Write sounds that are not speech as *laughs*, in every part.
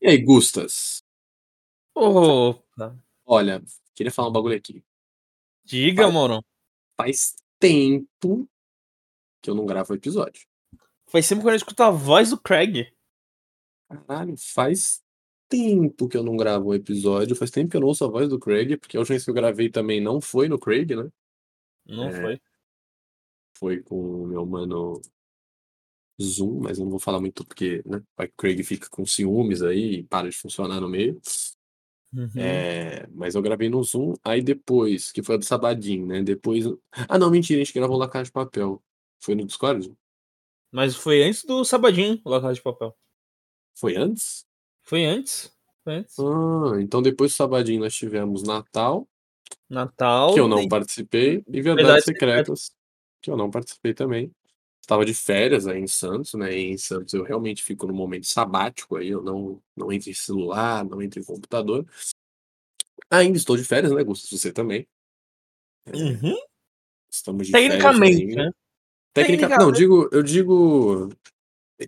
E aí, Gustas? Opa. Olha, queria falar um bagulho aqui. Diga, Faz, mano. faz tempo que eu não gravo episódio. Faz sempre quando eu escuto a voz do Craig. Caralho, faz tempo que eu não gravo um episódio. Faz tempo que eu não ouço a voz do Craig, porque a última vez que eu gravei também não foi no Craig, né? Não É, foi? foi com o meu mano Zoom, mas eu não vou falar muito porque, né? O Craig fica com ciúmes aí e para de funcionar no meio. Uhum. É, mas eu gravei no Zoom, aí depois, que foi a do Sabadinho, né? Depois. Ah, não, mentira, a gente gravou La Casa de Papel. Foi no Discord? Mas foi antes do Sabadinho, o Casa de Papel. Foi antes? Foi antes. Foi antes. Ah, então depois do Sabadinho nós tivemos Natal, Natal. que eu não participei, e Verdades Verdades Secretas, que eu não participei também. Estava de férias aí em Santos, né? E em Santos eu realmente fico no momento sabático aí, eu não, não entro em celular, não entro em computador. Ainda estou de férias, né, Gusto? Você também. Uhum. estamos de férias Tecnicamente, ainda. né? Técnica, Tecnicamente. não, digo, eu digo,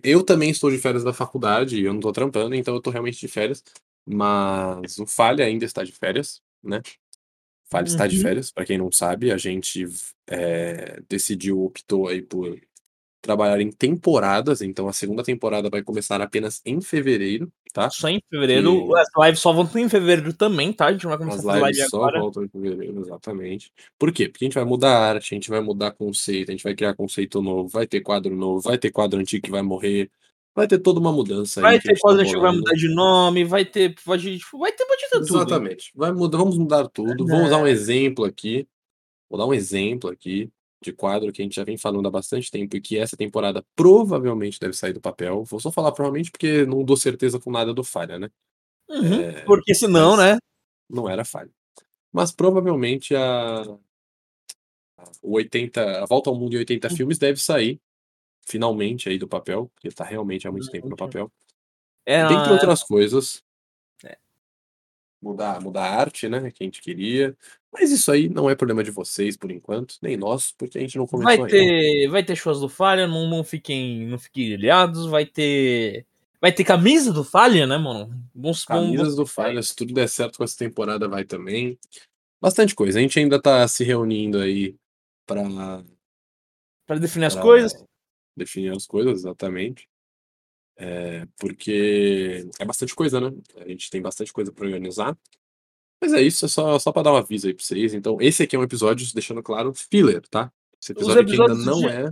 eu também estou de férias da faculdade, e eu não estou trampando, então eu estou realmente de férias, mas o Falha ainda está de férias, né? Falha está de Uhum. férias, para quem não sabe, a gente é, decidiu, optou aí por trabalhar em temporadas, então a segunda temporada vai começar apenas em fevereiro, tá? Só em fevereiro. Que As lives só vão em fevereiro também, tá? A gente não vai começar as a fazer live lives só agora. voltam em fevereiro, exatamente. Por quê? Porque a gente vai mudar a arte, a gente vai mudar conceito, a gente vai criar conceito novo, vai ter quadro novo, vai ter quadro antigo que vai morrer, vai ter toda uma mudança aí Vai que ter tá quadro antigo, vai bolando. mudar de nome, vai ter. Vai, tipo, vai ter ter tudo. Exatamente. Vai mudar, vamos mudar tudo. Vamos dar um É. exemplo aqui. Vou dar um exemplo aqui de quadro que a gente já vem falando há bastante tempo e que essa temporada provavelmente deve sair do papel. Vou só falar provavelmente porque não dou certeza com nada do falha, né? Uhum. É, Porque senão, né? não era falha. Mas provavelmente a, o 80, a Volta ao Mundo em 80 filmes deve sair finalmente aí do papel, porque tá realmente há muito tempo no papel. É, Dentre outras coisas, É. mudar, mudar a arte, né? Que a gente queria. Mas isso aí não é problema de vocês por enquanto, nem nosso, porque a gente não começou vai ainda. ter, vai ter shows do Falha, não, não fiquem, não fiquem ilhados, vai ter, vai ter camisa do Falha, né, mano? Bons, bons, Camisas do Falha, se tudo der certo com essa temporada, vai também. Bastante coisa. A gente ainda tá se reunindo aí pra, para definir as pra coisas. definir as coisas, exatamente. É, porque é bastante coisa, né? A gente tem bastante coisa pra organizar. Mas é isso, é só, só pra dar um aviso aí pra vocês. Então, esse aqui é um episódio, deixando claro, filler, tá? Esse episódio aqui ainda não de- é.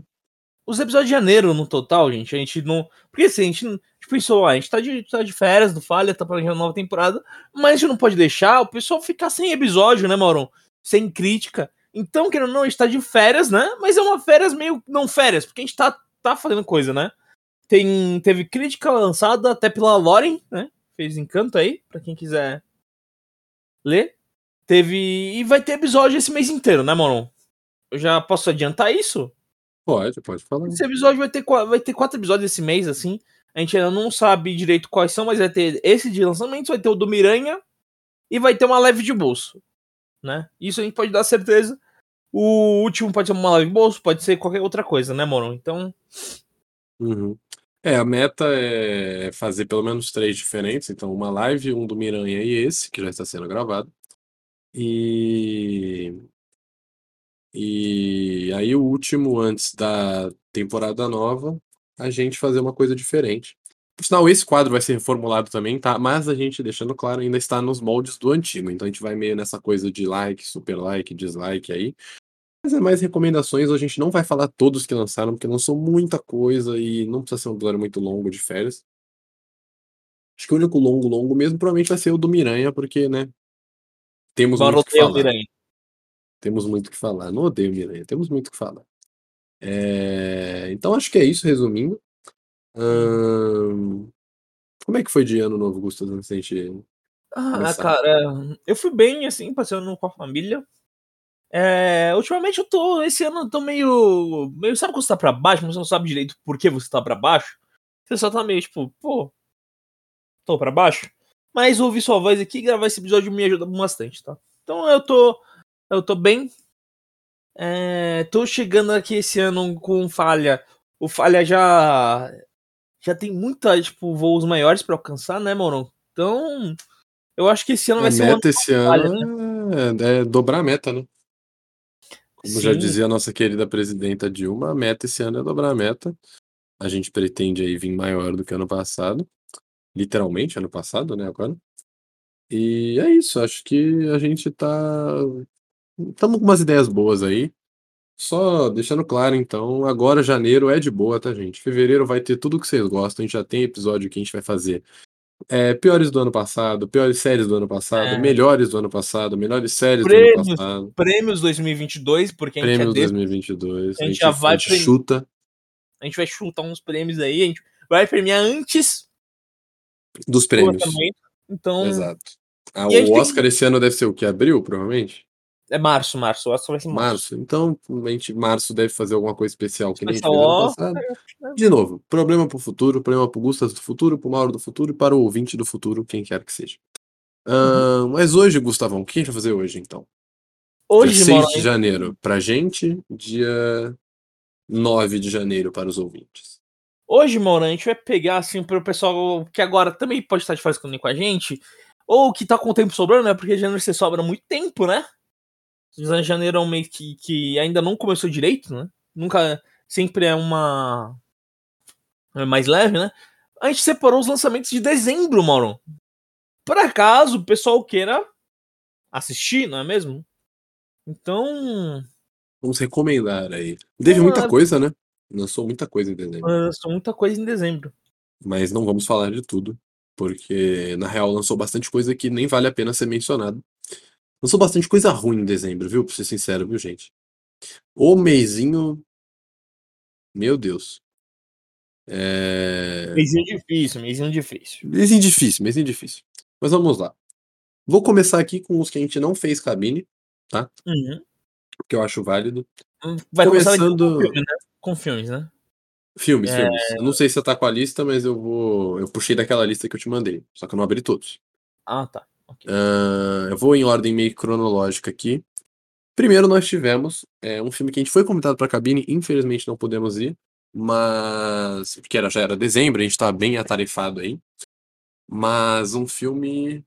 Os episódios de janeiro no total, gente, a gente não. Porque assim, a gente, a gente pensou, ah, a gente tá de, tá de férias do Falha, tá planejando nova temporada, mas a gente não pode deixar o pessoal ficar sem episódio, né, Mauron? Sem crítica. Então, querendo ou não, a gente tá de férias, né? Mas é uma férias meio. Não férias, porque a gente tá, tá fazendo coisa, né? Tem, teve crítica lançada até pela Lauren, né? Fez encanto aí, pra quem quiser ler. Teve. E vai ter episódio esse mês inteiro, né, Mauron? Eu já posso adiantar isso? Pode, pode falar. Esse episódio vai ter, vai ter quatro episódios esse mês, assim. A gente ainda não sabe direito quais são, mas vai ter esse de lançamento, vai ter o do Miranha e vai ter uma leve de bolso. Né? Isso a gente pode dar certeza. O último pode ser uma leve de bolso, pode ser qualquer outra coisa, né, Moron? Então, Uhum. É, a meta é fazer pelo menos três diferentes. Então, uma live, um do Miranha e esse, que já está sendo gravado. E. E aí, o último, antes da temporada nova, a gente fazer uma coisa diferente. Por sinal, esse quadro vai ser reformulado também, tá? Mas a gente, deixando claro, ainda está nos moldes do antigo. Então, a gente vai meio nessa coisa de like, super like, dislike aí. Mas é mais recomendações, a gente não vai falar todos que lançaram, porque lançou muita coisa e não precisa ser um episódio muito longo de férias. Acho que o único longo, longo mesmo, provavelmente vai ser o do Miranha, porque, né? Temos Mauro muito o que falar. Miranha. Temos muito o que falar. Não odeio Miranha, temos muito o que falar. É, Então acho que é isso, resumindo. Ahn, Como é que foi de ano novo, Gustavo, antes da gente Ah, começar? cara, eu fui bem, assim, passeando com a família. É, ultimamente eu tô. Esse ano eu tô meio. meio sabe quando você tá pra baixo, mas você não sabe direito por que você tá pra baixo? Você só tá meio tipo, pô. Tô pra baixo. Mas ouvir sua voz aqui e gravar esse episódio me ajuda bastante, tá? Então eu tô. Eu tô bem. É, tô chegando aqui esse ano com falha. O falha já. já tem muita, tipo, voos maiores para alcançar, né, mano? Então, eu acho que esse ano vai a ser meta um ano esse ano é, é dobrar a meta, né? Como já Sim. dizia a nossa querida presidenta Dilma, a meta esse ano é dobrar a meta. A gente pretende aí vir maior do que ano passado. Literalmente, ano passado, né, agora. E é isso, acho que a gente tá. Estamos com umas ideias boas aí. Só deixando claro, então, agora janeiro é de boa, tá, gente? Fevereiro vai ter tudo que vocês gostam. A gente já tem episódio que a gente vai fazer. É, piores do ano passado, piores séries do ano passado, É. melhores do ano passado, melhores séries do ano Prêmios, passado, prêmios 2022, porque a gente prêmios é desse, 2022. a gente já vai premi- chuta a gente vai chutar uns prêmios aí, a gente vai premiar antes dos do prêmios. Então, Exato. Ah, a gente o Oscar esse ano deve ser o que? Abril, provavelmente? É março, março. O vai ser março. Março. Então, a gente, março deve fazer alguma coisa especial que nem a gente fez ano passado. De novo, problema pro futuro, problema pro Gustas do futuro, pro Mauro do futuro e para o ouvinte do futuro, quem quer que seja. Ah, mas hoje, Gustavão, o que a gente vai fazer hoje, então? Hoje, dia 6 mano, de janeiro pra gente, dia 9 de janeiro para os ouvintes. Hoje, mano, a gente vai pegar, assim, pro pessoal que agora também pode estar de férias com a gente, ou que tá com o tempo sobrando, né? Porque janeiro você sobra muito tempo, né? Janeiro é um mês que, que ainda não começou direito, né? Nunca, sempre é uma... É mais leve, né? A gente separou os lançamentos de dezembro, Mauro. Por acaso o pessoal queira assistir, não é mesmo? Então, Vamos recomendar aí. Teve Vamos muita lá. coisa, né? Lançou muita coisa em dezembro. lançou muita coisa em dezembro. Mas não vamos falar de tudo. Porque, na real, lançou bastante coisa que nem vale a pena ser mencionado. Lançou bastante coisa ruim em dezembro, viu? Pra ser sincero, viu, gente? O mêsinho. Meu Deus. É. Mêsinho difícil, mêsinho difícil. Mêsinho difícil, mêsinho difícil. Mas vamos lá. Vou começar aqui com os que a gente não fez cabine, Uhum. que eu acho válido. Vai começar aqui Começando- com, filme, né? com filmes, né? Filmes, É. filmes. Eu não sei se você tá com a lista, mas eu vou. Eu puxei daquela lista que eu te mandei. Só que eu não abri todos. Ah, tá. Ah, eu vou em ordem meio cronológica aqui. Primeiro nós tivemos é, um filme que a gente foi convidado para cabine, infelizmente não pudemos ir, mas porque era, já era dezembro, a gente tá bem atarefado aí. Mas um filme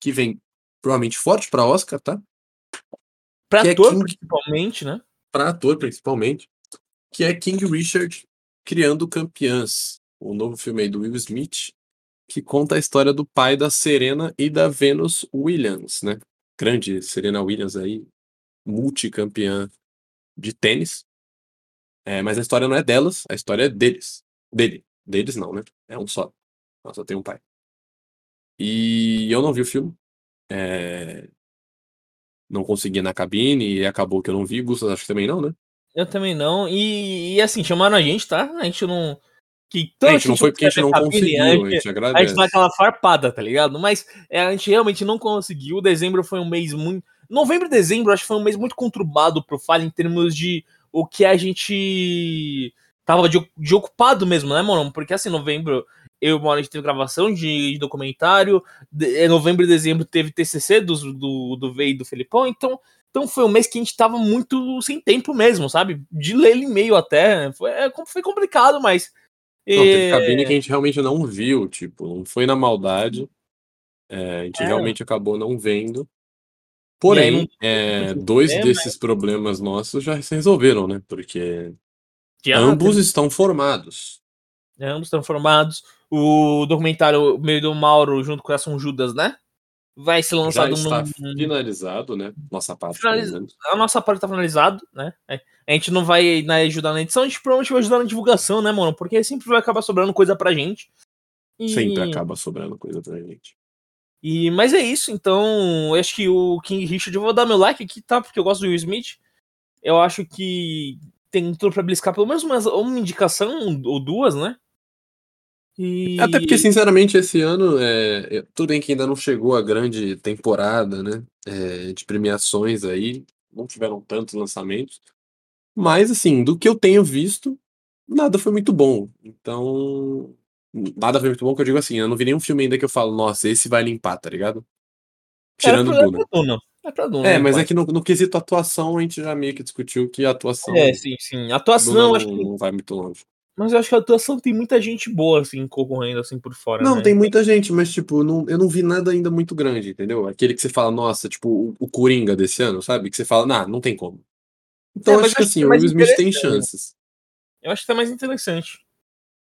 que vem provavelmente forte para Oscar, tá? Pra que é ator, King- principalmente, né? Para ator principalmente, que é King Richard criando campeãs, o novo filme aí do Will Smith, que conta a história do pai da Serena e da Venus Williams, né? Grande Serena Williams aí, multicampeã de tênis. É, mas a história não é delas, a história é deles. Dele. Deles não, né? É um só. Ela só tem um pai. E eu não vi o filme. É, Não consegui na cabine e acabou que eu não vi. Gustas, acho que também não, né? Eu também não. E, e, assim, chamaram a gente, tá? A gente não. Que a gente não tanto foi porque a gente não conseguiu, a gente- gente A agradece. gente dá aquela farpada, tá ligado? Mas é, a gente realmente não conseguiu. Dezembro foi um mês muito. Novembro e dezembro, acho que foi um mês muito conturbado pro Falha em termos de o que a gente tava de, de ocupado mesmo, né, mano? Porque assim, novembro, eu e o a gente teve gravação de, de documentário. De, é, novembro e dezembro teve TCC do, do, do Vei e do Felipão. Então, então foi um mês que a gente tava muito sem tempo mesmo, sabe? De ler e-mail até. Foi, é, foi complicado, mas. Não, teve é, cabine que a gente realmente não viu, tipo, não foi na maldade. É, a gente É. realmente acabou não vendo. aí Porém, não- é, dois desses problemas nossos já se resolveram, né? Porque já ambos estão formados. ambos transformados. O documentário meio do Mauro junto com Coração Judas, né? Vai ser Já lançado está num. finalizado, né? Nossa parte. A nossa parte tá finalizado, né? É, A gente não vai né, ajudar na edição, a gente provavelmente vai ajudar na divulgação, né, mano? Porque sempre vai acabar sobrando coisa pra gente. E... Sempre acaba sobrando coisa pra gente. E, mas é isso, então. Eu acho que o King Richard, eu vou dar meu like aqui, tá? Porque eu gosto do Will Smith. Eu acho que tem tudo pra beliscar pelo menos uma, uma indicação ou duas, né? E... Até porque, sinceramente, esse ano, é, tudo bem que ainda não chegou a grande temporada, né? é, de premiações aí, não tiveram tantos lançamentos. Mas, assim, do que eu tenho visto, nada foi muito bom. Então, nada foi muito bom, que eu digo assim, eu não vi nenhum filme ainda que eu falo, nossa, esse vai limpar, tá ligado? Tirando é pra, Duna. É pra Duna. É pra Duna. É, né, mas é que no, no quesito atuação, a gente já meio que discutiu que a atuação É, sim, sim. Duna Atuação, acho que não vai muito longe. Mas eu acho que a atuação tem muita gente boa, assim, concorrendo, assim, por fora. Não, né? tem muita gente, mas, tipo, não, eu não vi nada ainda muito grande, entendeu? Aquele que você fala, nossa, tipo, o, o Coringa desse ano, sabe? Que você fala, nah, não tem como. Então, É, acho que acho que assim, é o Will Smith tem chances. Eu acho que tá mais interessante.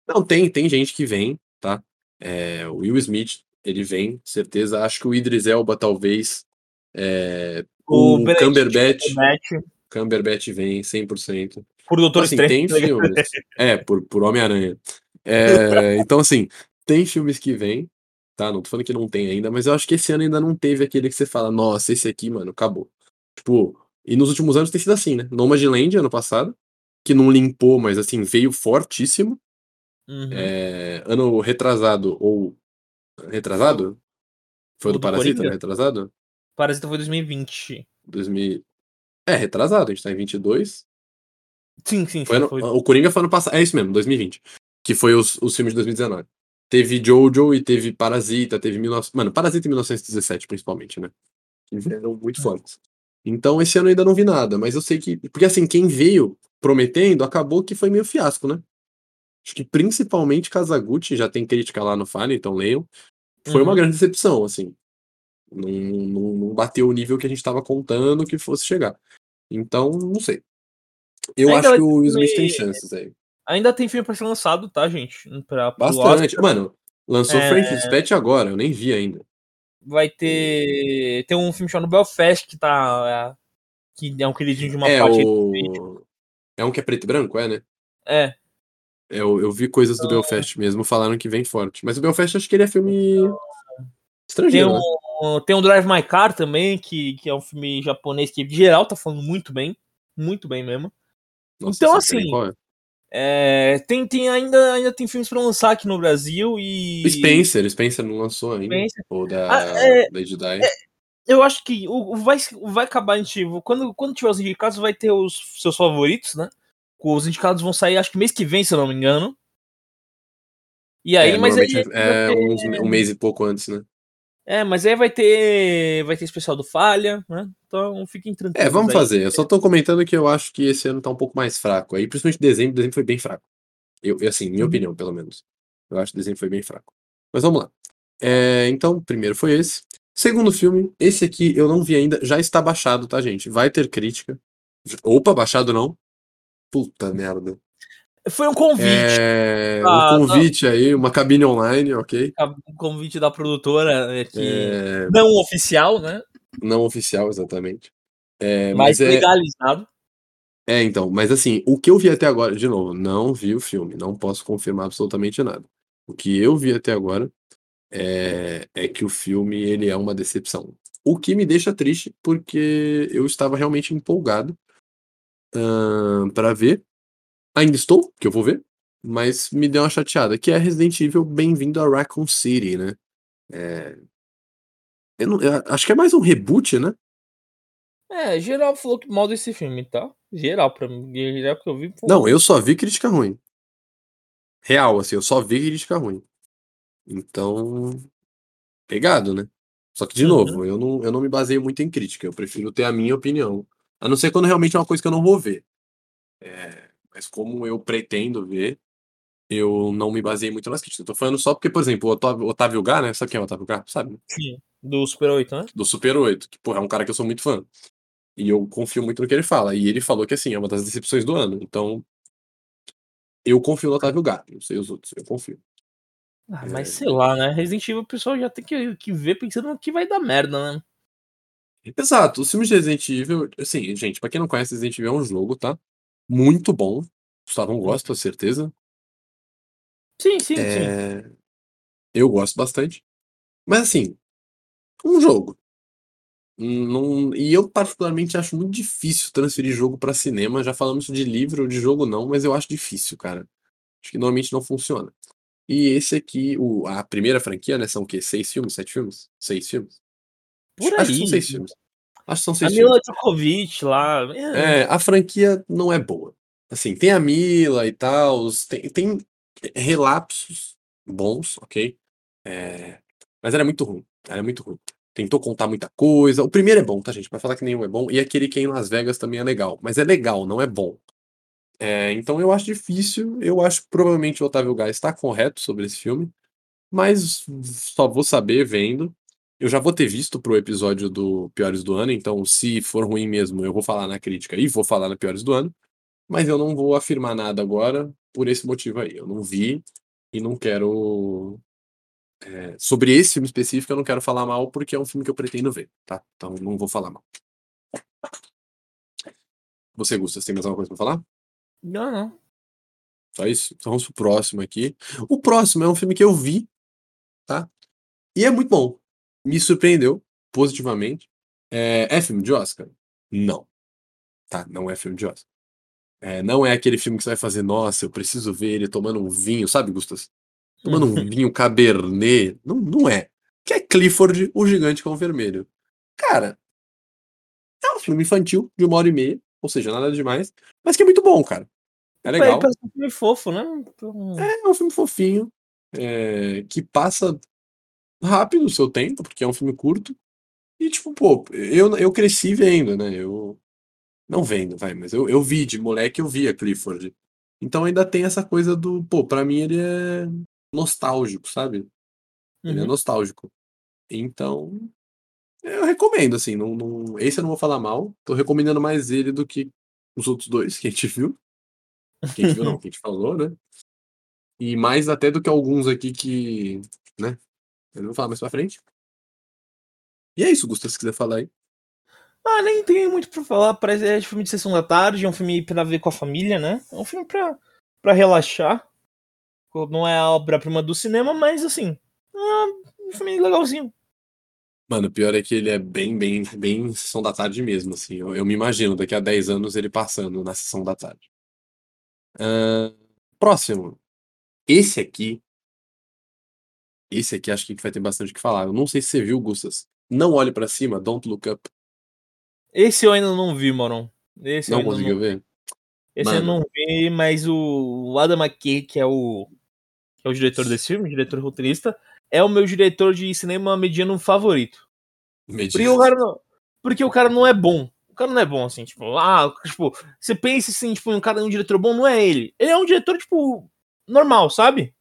Não, tem, tem gente que vem, tá? É, o Will Smith, ele vem, certeza. Acho que o Idris Elba, talvez. É, o Cumberbatch, Cumberbatch, Cumberbatch vem 100%. Por Doutor assim, Estranho. tem *laughs* filmes. É, por, por Homem-Aranha. É, *laughs* então, assim, tem filmes que vêm, tá? Não tô falando que não tem ainda, mas eu acho que esse ano ainda não teve aquele que você fala, nossa, esse aqui, mano, acabou. Tipo, e nos últimos anos tem sido assim, né? Nomadland, ano passado, que não limpou, mas assim, veio fortíssimo. Uhum. É, ano retrasado, ou. Retrasado? Foi O do do Parasita, Coringa? né? Retrasado? Parasita foi 2020. 2000. É, retrasado, a gente tá em 22. Sim, sim, Foi sim. ano- foi. O Coringa foi ano passado. É isso mesmo, 2020. Que foi os, os filmes de 2019. Teve Jojo e teve Parasita, teve 19... Mano, Parasita em 1917, principalmente, né? Que vieram muito fortes. Então, esse ano eu ainda não vi nada, mas eu sei que. Porque assim, quem veio prometendo acabou que foi meio fiasco, né? Acho que principalmente Kazaguchi, já tem crítica lá no Fale, então leiam. Foi uma Uhum. grande decepção, assim. Não, não, não bateu o nível que a gente tava contando que fosse chegar. Então, não sei. Eu Ainda acho que o Will Smith tem chances aí. Ainda tem filme pra ser lançado, tá, gente? Pra, Bastante. Oscar. Mano, lançou É. French Dispatch agora, eu nem vi ainda. Vai ter. Tem um filme chamado Belfast que tá. é, Que é um queridinho de uma é parte. o. É um que é preto e branco, é, né? É. Eu, eu vi coisas do Então- Belfast mesmo, falaram que vem forte. Mas o Belfast acho que ele é filme Tem estrangeiro, né? um, tem um Drive My Car também, que, que é um filme japonês que, geral, tá falando muito bem. Muito bem mesmo. Nossa, então, assim, é? É, tem, tem ainda, ainda tem filmes pra lançar aqui no Brasil e. Spencer, Spencer não lançou ainda. Spencer. Ou da Ah, é- Lady Di. Eu acho que o, o vai, vai acabar, a gente, quando, quando tiver os indicados, vai ter os seus favoritos, né? Os indicados vão sair, acho que mês que vem, se eu não me engano. E aí, é, mas aí, é, ter- uns- um mês e pouco antes, né? É, mas aí vai ter, vai ter especial do Falha, né? Então fiquem tranquilos. É, vamos aí. fazer. Eu só tô comentando que eu acho que esse ano tá um pouco mais fraco. Aí, principalmente dezembro, dezembro foi bem fraco. Eu, assim, minha Uhum. opinião, pelo menos. Eu acho que dezembro foi bem fraco. Mas vamos lá. É, então, primeiro foi esse. Segundo filme, esse aqui eu não vi ainda, já está baixado, tá, gente? Vai ter crítica. Opa, baixado não. Puta merda. Foi um convite, É, Ah, um convite aí, uma cabine online, ok? um convite da produtora, né, que É, não oficial, né? não oficial, exatamente. É, mas mas é, legalizado. É, então, mas assim, o que eu vi até agora, de novo, não vi o filme, não posso confirmar absolutamente nada. O que eu vi até agora é, é que o filme ele é uma decepção. O que me deixa triste, porque eu estava realmente empolgado para ver. Ainda estou, que eu vou ver, mas me deu uma chateada, que é Resident Evil Bem-vindo a Raccoon City, né? É, eu não- eu acho que é mais um reboot, né? É, geral falou que mal desse filme, tá? Geral, pra mim. Geral que eu vi. pô, Não, eu só vi crítica ruim. Real, assim, eu só vi crítica ruim. Então, pegado, né? Só que, de Uhum. novo, eu não, eu não me baseio muito em crítica, eu prefiro ter a minha opinião. A não ser quando realmente é uma coisa que eu não vou ver. É, mas como eu pretendo ver, eu não me baseei muito nas críticas. Eu tô falando só porque, por exemplo, o Otávio, Otávio Gá, né? Sabe quem é o Otávio Gá? Sabe? Sim, do Super 8, né? Do Super 8, que, porra, é um cara que eu sou muito fã. E eu confio muito no que ele fala. E ele falou que, assim, é uma das decepções do ano. Então, eu confio no Otávio Gá. Não sei os outros, eu confio. Ah, É. mas sei lá, né? Resident Evil o pessoal já tem que, que ver pensando no que vai dar merda, né? Exato, os filmes de Resident Evil, assim, gente, pra quem não conhece, Resident Evil é um jogo, tá? Muito bom. Gustavão gosta, com certeza. Sim, sim, sim. É, Eu gosto bastante. Mas assim, um jogo. Não... E eu particularmente acho muito difícil transferir jogo pra cinema. Já falamos isso de livro, de jogo não, mas eu acho difícil, cara. Acho que normalmente não funciona. E esse aqui, o... a primeira franquia, né? São o quê? Seis filmes? Sete filmes? Seis filmes? Por Acho que são aí. seis filmes. Acho que são A seis filmes. Mila Djokovic lá. É, É, a franquia não é boa. Assim, tem a Mila e tal, tem, tem relapsos bons, ok? É, mas era muito ruim. Era muito ruim. Tentou contar muita coisa. O primeiro é bom, tá, gente? Vai falar que nenhum é bom. E aquele que é em Las Vegas também é legal. Mas é legal, não é bom. É, então eu acho difícil. Eu acho que provavelmente o Otávio Gás está correto sobre esse filme, mas só vou saber vendo. Eu já vou ter visto pro episódio do Piores do Ano, então se for ruim mesmo, eu vou falar na crítica e vou falar na Piores do Ano. Mas eu não vou afirmar nada agora por esse motivo aí. Eu não vi e não quero. É, sobre esse filme específico, eu não quero falar mal porque é um filme que eu pretendo ver, tá? Então não vou falar mal. Você, Gustas, tem mais alguma coisa pra falar? Não, não. Só isso? Então vamos pro próximo aqui. O próximo é um filme que eu vi, tá? E é muito bom. Me surpreendeu positivamente. É, é filme de Oscar? Não. Tá, não é filme de Oscar. É, não é aquele filme que você vai fazer, nossa, eu preciso ver ele tomando um vinho, sabe, Gustas? Tomando um vinho cabernet. Não, não é. Que é Clifford, o gigante com vermelho. Cara, é um filme infantil de uma hora e meia, ou seja, nada demais, mas que é muito bom, cara. É legal. Parece um filme fofo, né? Então... É, é um filme fofinho, é, que passa rápido o seu tempo, porque é um filme curto. E, tipo, pô, eu, eu cresci vendo, né? Eu. Não vendo, vai, mas eu, eu vi, de moleque eu via Clifford. Então ainda tem essa coisa do, pô, pra mim ele é nostálgico, sabe? Ele é Uhum. nostálgico. Então, eu recomendo, assim. Não, não- esse eu não vou falar mal. Tô recomendando mais ele do que os outros dois que a gente viu. Que a gente viu, não, que a gente falou, né? E mais até do que alguns aqui que. né? Eu não vou falar mais pra frente. E é isso, Gustavo, se quiser falar aí. Ah, nem tem muito pra falar. Parece é um filme de sessão da tarde, é um filme pra ver com a família, né? É um filme pra, pra relaxar. Não é a obra-prima do cinema, mas assim. É um filme legalzinho. Mano, o pior é que ele é bem, bem, bem sessão da tarde mesmo, assim. Eu, eu me imagino daqui a 10 anos ele passando na sessão da tarde. Ahn, próximo. Esse aqui. Esse aqui acho que vai ter bastante o que falar. Eu não sei se você viu, Gustas. Não olhe pra cima, Don't Look Up. Esse eu ainda não vi, Moron. Esse eu Não conseguiu ver? Esse eu Mano. não vi, mas o Adam McKay, que é o, que é o diretor desse filme, diretor roteirista, é o meu diretor de cinema mediano favorito. Porque o cara não, porque o cara não é bom. O cara não é bom, assim, tipo, ah, tipo, você pensa assim, tipo, um cara, um diretor bom, não é ele. Ele é um diretor, tipo, normal, sabe?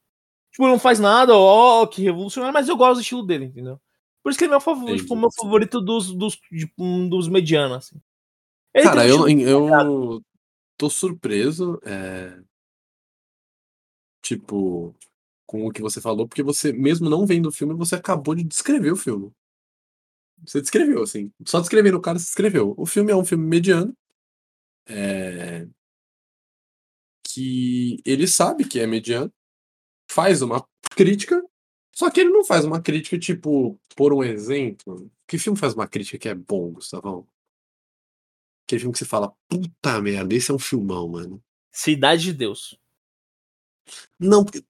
Tipo, não faz nada, ó, que revolucionário, mas eu gosto do estilo dele, entendeu? Por isso que ele é meu favorito, Entendi. tipo, meu favorito dos, dos, um dos medianos, assim. Ele Cara, eu, eu tô surpreso, é, tipo, com o que você falou, porque você, mesmo não vendo o filme, você acabou de descrever o filme. Você descreveu, assim. Só descrevendo o cara, você descreveu. O filme é um filme mediano, é, que ele sabe que é mediano, faz uma crítica, só que ele não faz uma crítica, tipo, por um exemplo. Que filme faz uma crítica que é bom, Gustavão? Aquele filme que você fala, puta merda, esse é um filmão, mano. Cidade de Deus. Não, porque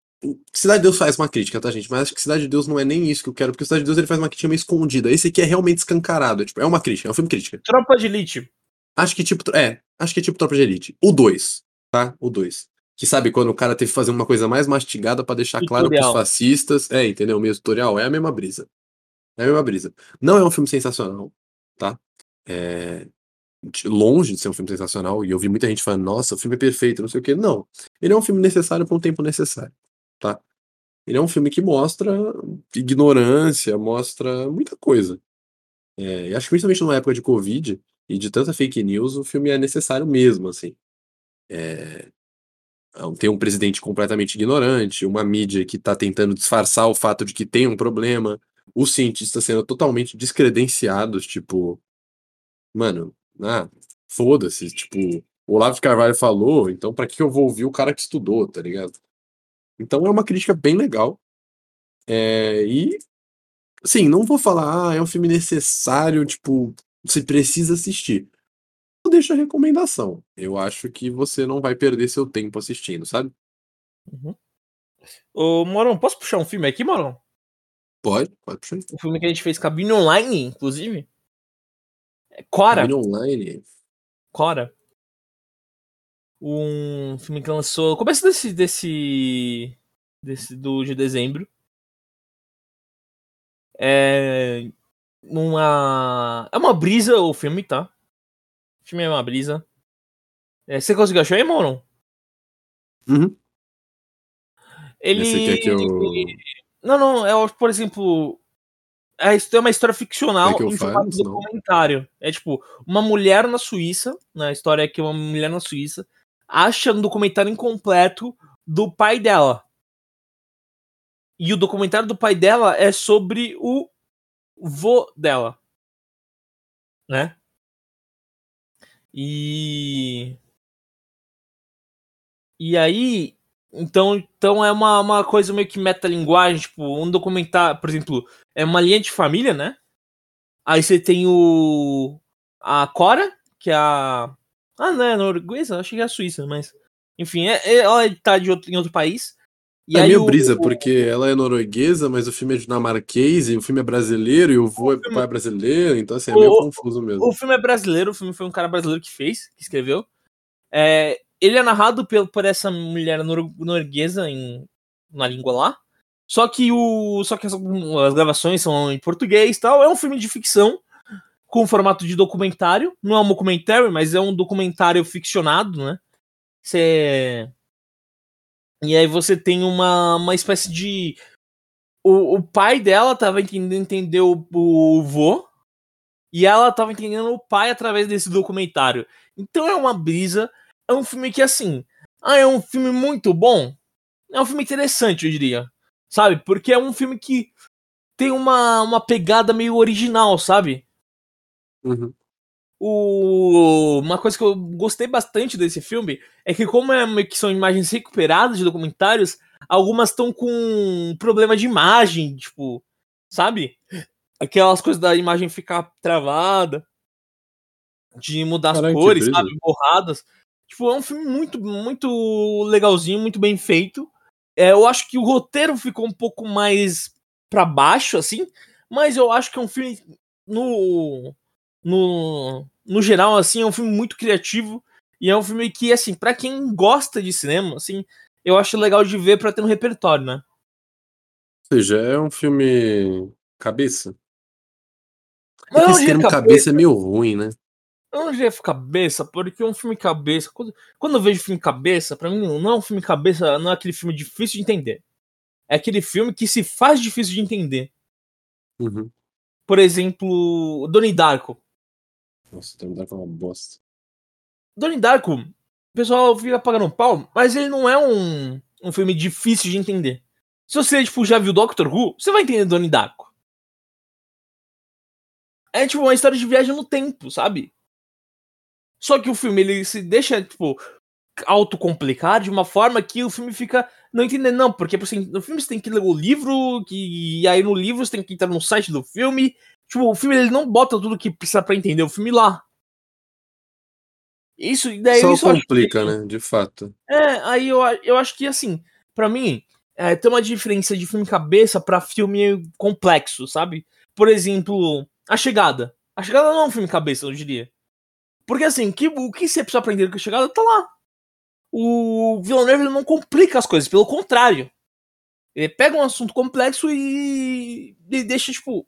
Cidade de Deus faz uma crítica, tá, gente? Mas acho que Cidade de Deus não é nem isso que eu quero, porque Cidade de Deus ele faz uma crítica meio escondida. Esse aqui é realmente escancarado. É, tipo, é uma crítica, é um filme crítica. Tropa de Elite. Acho que tipo. É, acho que é tipo Tropa de Elite. O 2, tá? O 2. Que sabe quando o cara teve que fazer uma coisa mais mastigada pra deixar claro pros Tutorial. fascistas. É, entendeu? O mesmo tutorial. É a mesma brisa. É a mesma brisa. Não é um filme sensacional, tá? É. de- Longe de ser um filme sensacional, e eu vi muita gente falando, nossa, o filme é perfeito, não sei o quê. Não. Ele é um filme necessário para um tempo necessário, tá? Ele é um filme que mostra ignorância, mostra muita coisa. É, e acho que principalmente numa época de Covid e de tanta fake news, o filme é necessário mesmo, assim. É, tem um presidente completamente ignorante, uma mídia que está tentando disfarçar o fato de que tem um problema, os cientistas sendo totalmente descredenciados, tipo, mano, ah, foda-se, tipo, o Olavo Carvalho falou, então pra que eu vou ouvir o cara que estudou, tá ligado? Então é uma crítica bem legal. É, e, assim, não vou falar, ah, é um filme necessário, tipo, você precisa assistir. Eu deixo a recomendação. Eu acho que você não vai perder seu tempo assistindo, sabe? Ô, Morão, posso puxar um filme aqui, Morão? Pode, pode puxar. Um filme que a gente fez cabine online, inclusive. É Cora. Cabine online. Cora. Um filme que lançou. Começo desse. desse. desse do, de dezembro. É. Uma. É uma brisa o filme, tá? Filme é uma brisa. É, você conseguiu achar aí, Moron? Uhum. Ele. Esse aqui é que eu. Não, não, é, por exemplo. É é uma história ficcional eu em formato de documentário. É tipo, uma mulher na Suíça, na história é que uma mulher na Suíça acha um documentário incompleto do pai dela. E o documentário do pai dela é sobre o vô dela. Né? E. E aí. Então, então é uma, uma coisa meio que metalinguagem, tipo, um documentário, por exemplo, é uma linha de família, né? Aí você tem o. A Cora, que é a. Ah, não é norueguesa? Achei que é a Suíça, mas. Enfim, é, é- ela tá de outro, em outro país. E é aí meio o- brisa, porque ela é norueguesa, mas o filme é dinamarquês, e o filme é brasileiro, e o vô é, o pai brasileiro, então assim, é meio O- confuso mesmo. O filme é brasileiro, o filme foi um cara brasileiro que fez, que escreveu. É, ele é narrado por, por essa mulher nor- norueguesa em, na língua lá. Só que o. Só que as, as gravações são em português e tal. É um filme de ficção com formato de documentário. Não é um documentário, mas é um documentário ficcionado, né? Você. E aí você tem uma, uma espécie de. O, o pai dela tava entendendo entender o, o vô. E ela tava entendendo o pai através desse documentário. Então é uma brisa. É um filme que, assim. Ah, é um filme muito bom. É um filme interessante, eu diria. Sabe? Porque é um filme que tem uma, uma pegada meio original, sabe? Uhum. O... Uma coisa que eu gostei bastante desse filme é que, como é que são imagens recuperadas de documentários, algumas estão com problema de imagem, tipo, sabe? Aquelas coisas da imagem ficar travada, de mudar as Caralho, que cores, sabe? Borradas. Tipo, é um filme muito, muito legalzinho, muito bem feito. É, eu acho que o roteiro ficou um pouco mais pra baixo, assim, mas eu acho que é um filme no, no, no geral, assim, é um filme muito criativo e é um filme que, assim, pra quem gosta de cinema, assim, eu acho legal de ver pra ter no repertório, né? Ou seja, é um filme cabeça. É Mas que eu esse não termo cabeça é meio ruim, né? Eu não diria cabeça, porque um filme cabeça. Quando, quando eu vejo filme cabeça, pra mim não é um filme cabeça, não é aquele filme difícil de entender. É aquele filme que se faz difícil de entender. Uhum. Por exemplo, Donnie Darko. Nossa, o termo Dark é uma bosta. Donnie Darko, o pessoal fica pagando um pau, mas ele não é um, um filme difícil de entender. Se você, tipo, já viu Doctor Who, você vai entender Donnie Darko. É, tipo, uma história de viagem no tempo, sabe? Só que o filme, ele se deixa, tipo, autocomplicar de uma forma que o filme fica não entendendo, não, porque assim, no filme você tem que ler o livro, que, e aí no livro você tem que entrar no site do filme. Tipo, o filme ele não bota tudo que precisa pra entender o filme lá. Isso, daí Só isso complica, né? De fato. é, aí eu, eu acho que assim, pra mim, é, tem uma diferença de filme cabeça pra filme complexo, sabe? Por exemplo, A Chegada. A Chegada não é um filme cabeça, eu diria. Porque assim, o que, o que você precisa aprender com A Chegada tá lá. O Villeneuve ele não complica as coisas, pelo contrário. Ele pega um assunto complexo e, e deixa, tipo,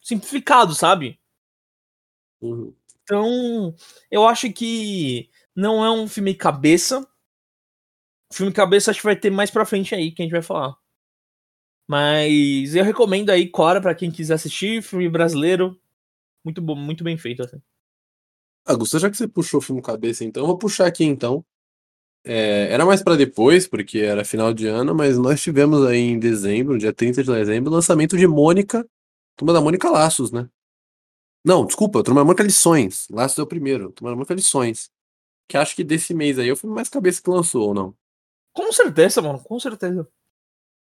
simplificado, sabe? Uhum. Então, eu acho que não é um filme cabeça. Filme cabeça acho que vai ter mais pra frente aí que a gente vai falar. Mas eu recomendo aí Cora pra quem quiser assistir, filme brasileiro. Muito bom, muito bem feito assim. Gustavo, já que você puxou o filme cabeça, então, eu vou puxar aqui então. É, era mais pra depois, porque era final de ano, mas nós tivemos aí em dezembro, dia 30 de dezembro, o lançamento de Mônica, Turma da Mônica Laços, né? Não, desculpa, Turma da Mônica Lições. Laços é o primeiro, Turma da Mônica Lições. Que acho que desse mês aí é o filme mais cabeça que lançou, ou não? Com certeza, mano, com certeza.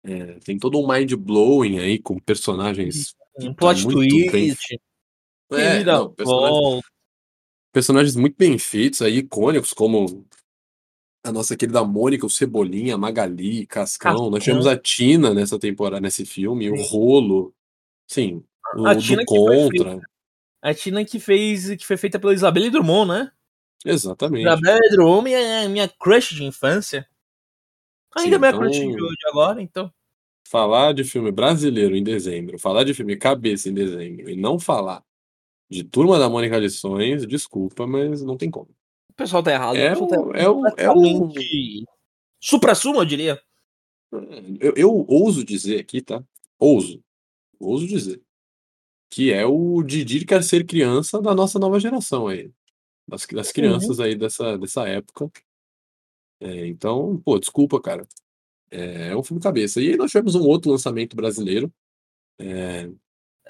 É, tem todo um mind blowing aí com personagens. Um Puta, plot muito bem twist. É, vira não, personagens, personagens muito bem feitos aí, icônicos, como a nossa querida Mônica, o Cebolinha, a Magali, Cascão. Cascão. Nós tivemos a Tina nessa temporada, nesse filme, o. Rolo. Sim, o A Tina Contra. A Tina que fez, que foi feita pela Isabelle Drummond, né? Exatamente. Isabelle Drummond é minha crush de infância. Ainda Sim, minha então- crush de hoje agora, então. Falar de filme brasileiro em dezembro, falar de filme cabeça em dezembro e não falar de Turma da Mônica Lições, desculpa, mas não tem como. O pessoal tá errado. É o tá o- é o- é o- supra-sumo, eu diria. Eu, eu ouso dizer aqui, tá? Ouso. Ouso dizer. Que é o Didi quer ser criança da nossa nova geração aí. Das, das crianças Uhum. aí dessa, dessa época. É, então, pô, desculpa, cara. É, é um filme cabeça. E aí nós tivemos um outro lançamento brasileiro. É,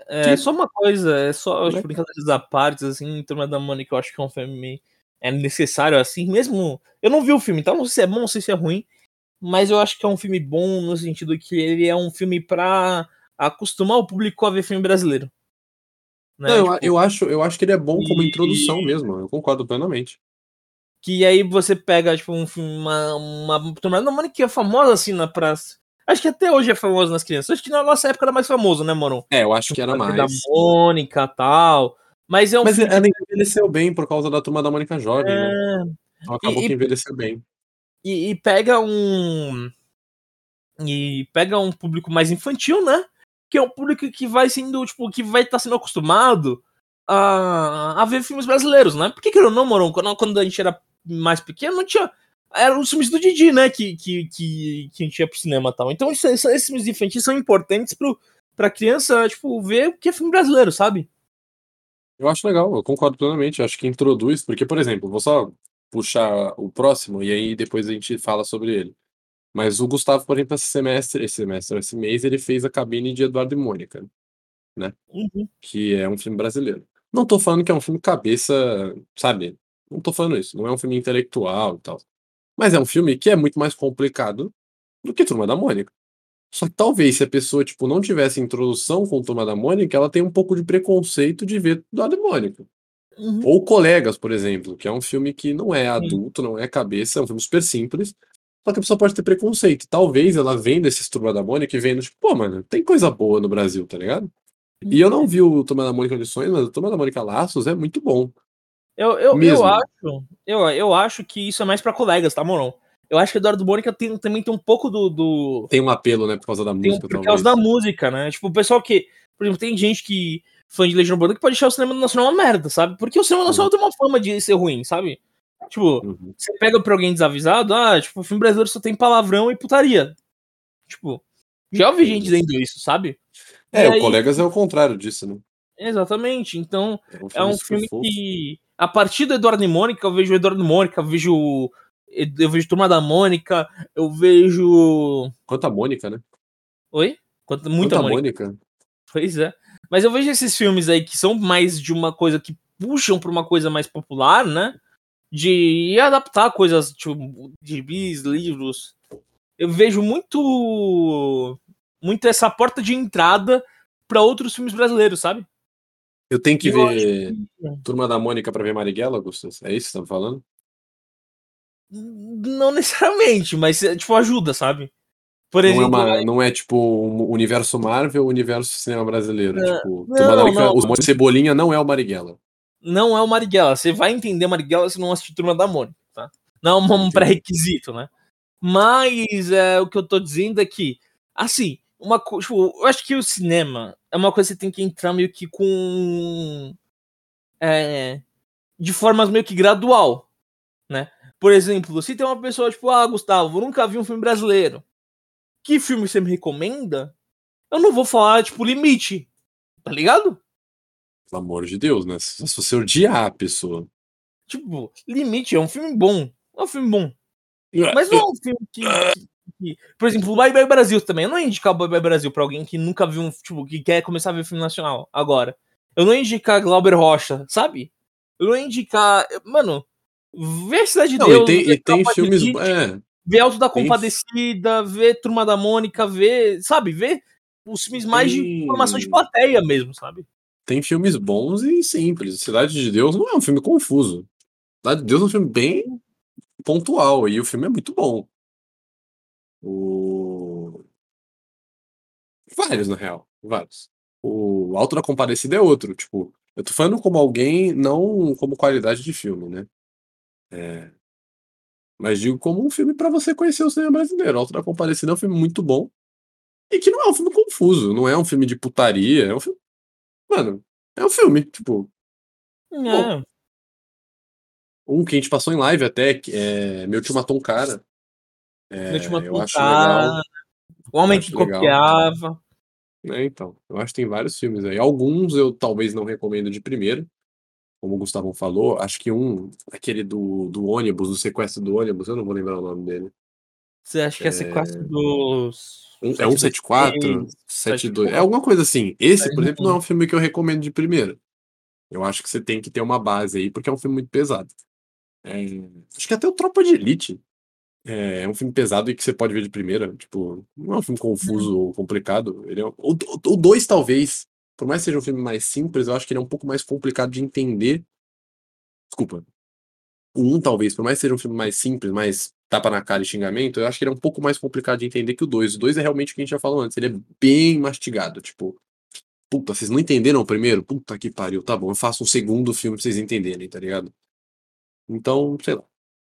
É, Que- só uma coisa, é só Né? tipo, brincadeiras à parte, assim, Turma da Mônica, eu acho que é um filme é necessário, assim, mesmo. Eu não vi o filme, então não sei se é bom, não sei se é ruim, mas eu acho que é um filme bom no sentido que ele é um filme pra acostumar o público a ver filme brasileiro. Né? não, eu, Tipo, eu, acho, eu acho que ele é bom como e- introdução mesmo. Eu concordo plenamente. Que aí você pega, tipo, um filme, uma, uma Turma da Mônica que é famosa, assim, na praça. Acho que até hoje é famoso nas crianças. Acho que na nossa época era mais famoso, né, mano? É, eu acho que era Turma Da mais. Mônica e tal. Mas é um Mas filme ela envelheceu bem por causa da turma da Mônica Jovem, né? é, Então acabou e- que envelheceu bem. e, e pega um e pega um público mais infantil, né? Que é um público que vai sendo, tipo, que vai estar sendo acostumado a, a ver filmes brasileiros, né? Porque que ou não, Moron, quando, quando a gente era mais pequeno, não tinha eram os filmes do Didi, né, que, que, que, que a gente ia pro cinema e tal. Então isso- isso- esses filmes infantis são importantes pro, pra criança, tipo, ver o que é filme brasileiro, sabe? Eu acho legal, eu concordo plenamente. eu Acho que introduz, porque, por exemplo, vou só puxar o próximo e aí depois a gente fala sobre ele. Mas o Gustavo, por exemplo, esse semestre, esse semestre, esse mês, ele fez a cabine de Eduardo e Mônica, Uhum. que é um filme brasileiro. Não tô falando que é um filme cabeça, sabe? Não tô falando isso. Não é um filme intelectual e tal. Mas é um filme que é muito mais complicado do que Turma da Mônica. Só que talvez se a pessoa, tipo, não tivesse introdução com Turma da Mônica, ela tem um pouco de preconceito de ver Eduardo e Mônica. Uhum. Ou Colegas, por exemplo, que é um filme que não é adulto, não é cabeça, é um filme super simples. Só que a pessoa pode ter preconceito. Talvez ela vendo esses Turma da Mônica e vendo, tipo, pô, mano, tem coisa boa no Brasil, tá ligado? E eu não vi o Turma da Mônica Lições, mas o Turma da Mônica Laços é muito bom. Eu, eu, eu acho, eu, eu acho que isso é mais pra colegas, tá, Moron? Eu acho que Eduardo Mônica tem, também tem um pouco do, do, Tem um apelo, né, por causa da tem um, música, por causa da música, né? Tipo, o pessoal que. Por exemplo, tem gente que. fã de Legião Urbana que pode achar o cinema nacional uma merda, sabe? Porque o cinema nacional tem uma fama de ser ruim, sabe? Tipo, Uhum. você pega pra alguém desavisado, ah, tipo, o filme brasileiro só tem palavrão e putaria. Tipo, já ouvi gente dizendo isso, sabe? É, E o aí- Colegas é o contrário disso, né? Exatamente. Então, É um é um filme que. A partir do Eduardo e Mônica, eu vejo o Eduardo e Mônica, eu vejo. Eu vejo Turma da Mônica, eu vejo. Quanto a Mônica, né? Oi? Quanto, muita a Mônica. Mônica. Pois é. Mas eu vejo esses filmes aí que são mais de uma coisa que puxam pra uma coisa mais popular, né? De adaptar coisas, tipo, de bis, livros. Eu vejo muito. Muito essa porta de entrada pra outros filmes brasileiros, sabe? Eu tenho que Eu ver Turma da Mônica pra ver Marighella, Augustus? É isso que você tá falando? Não necessariamente, mas tipo, ajuda, sabe? Por Não é, exemplo, uma, não é tipo um universo Marvel, universo cinema brasileiro. Não, tipo, não, Turma da Mônica, não. os Cebolinha não é o Marighella. Não é o Marighella. Você vai entender Marighella se não assistir Turma da Mônica, tá? Não é um pré-requisito, né? Mas é, o que eu tô dizendo é que, assim, uma co- tipo, eu acho que o cinema é uma coisa que você tem que entrar meio que com. É, de formas meio que gradual, né? Por exemplo, se tem uma pessoa tipo, ah, Gustavo, eu nunca vi um filme brasileiro. Que filme você me recomenda? Eu não vou falar, tipo, limite. Tá ligado? Pelo amor de Deus, né? Se você odiar a pessoa. Tipo, Limite é um filme bom. É um filme bom. Mas não é um filme que. que- que- por exemplo, o Bye Bye Brasil também. Eu não ia indicar o Bye Bye Brasil pra alguém que nunca viu um. Tipo, que quer começar a ver filme nacional agora. Eu não ia indicar Glauber Rocha, sabe? Eu não ia indicar. Mano, vê a Cidade de Não, Deus. e tem, e tem de filmes. Elite, É, Vê Alto da tem- Compadecida, vê Turma da Mônica, vê. Sabe? Vê os filmes mais de Tem- formação de plateia mesmo, sabe? Tem filmes bons e simples. Cidade de Deus não é um filme confuso. Cidade de Deus é um filme bem pontual e o filme é muito bom. O... Vários, na real. Vários. O Alto da Compadecida é outro. Tipo, eu tô falando como alguém, não como qualidade de filme, né? É... Mas digo como um filme pra você conhecer o cinema brasileiro. Alto da Compadecida é um filme muito bom. E que não é um filme confuso. Não é um filme de putaria. É um filme. Mano, é um filme. Tipo, É. um que a gente passou em live até, que é Meu Tio Matou um Cara. É, Noite eu acho Matucada, legal. O Homem que legal. Copiava. É, então, eu acho que tem vários filmes aí. Alguns eu talvez não recomendo de primeira, como o Gustavo falou. Acho que um, aquele do, do ônibus, do sequestro do ônibus, eu não vou lembrar o nome dele. Você acha que é sequestro dos. É 174, 72, é alguma coisa assim. Esse, por exemplo, não é um filme que eu recomendo de primeira. Eu acho que você tem que ter uma base aí, porque é um filme muito pesado. É, acho que até o Tropa de Elite é, é um filme pesado e que você pode ver de primeira. Tipo, não é um filme confuso ou complicado. Ele é, o dois, talvez, por mais que seja um filme mais simples, eu acho que ele é um pouco mais complicado de entender. Desculpa. O um, talvez, por mais que seja um filme mais simples, mais tapa na cara e xingamento, eu acho que ele é um pouco mais complicado de entender que o dois. O dois é realmente o que a gente já falou antes. Ele é bem mastigado. Tipo, puta, vocês não entenderam o primeiro? Puta que pariu. Tá bom, eu faço um segundo filme pra vocês entenderem, tá ligado? Então, sei lá.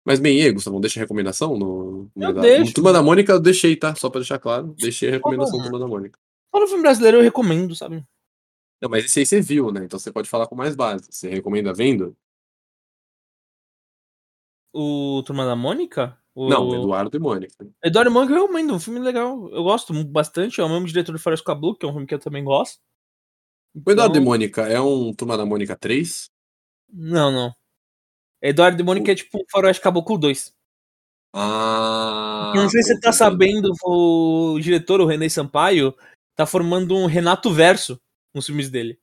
Mas bem, e aí, Gustavo, deixa a recomendação no, no, Eu da, deixo. no Turma da Mônica, eu deixei, tá? Só pra deixar claro, deixei a recomendação do Turma da Mônica. Todo filme brasileiro eu recomendo, sabe? Não, mas esse aí você viu, né? Então você pode falar com mais base. Você recomenda vendo? O Turma da Mônica? O... Não, Eduardo e Mônica. Eduardo Mônica eu recomendo, um filme legal. Eu gosto bastante. É o mesmo diretor de Forrest Cablu, que é um filme que eu também gosto. O Eduardo e Então- Mônica é um Turma da Mônica 3? Não, não. Eduardo e Mônica é tipo um Faroeste Caboclo 2. Ah. Eu não sei se você tá sabendo, o diretor, o René Sampaio, tá formando um Renato Verso nos filmes dele.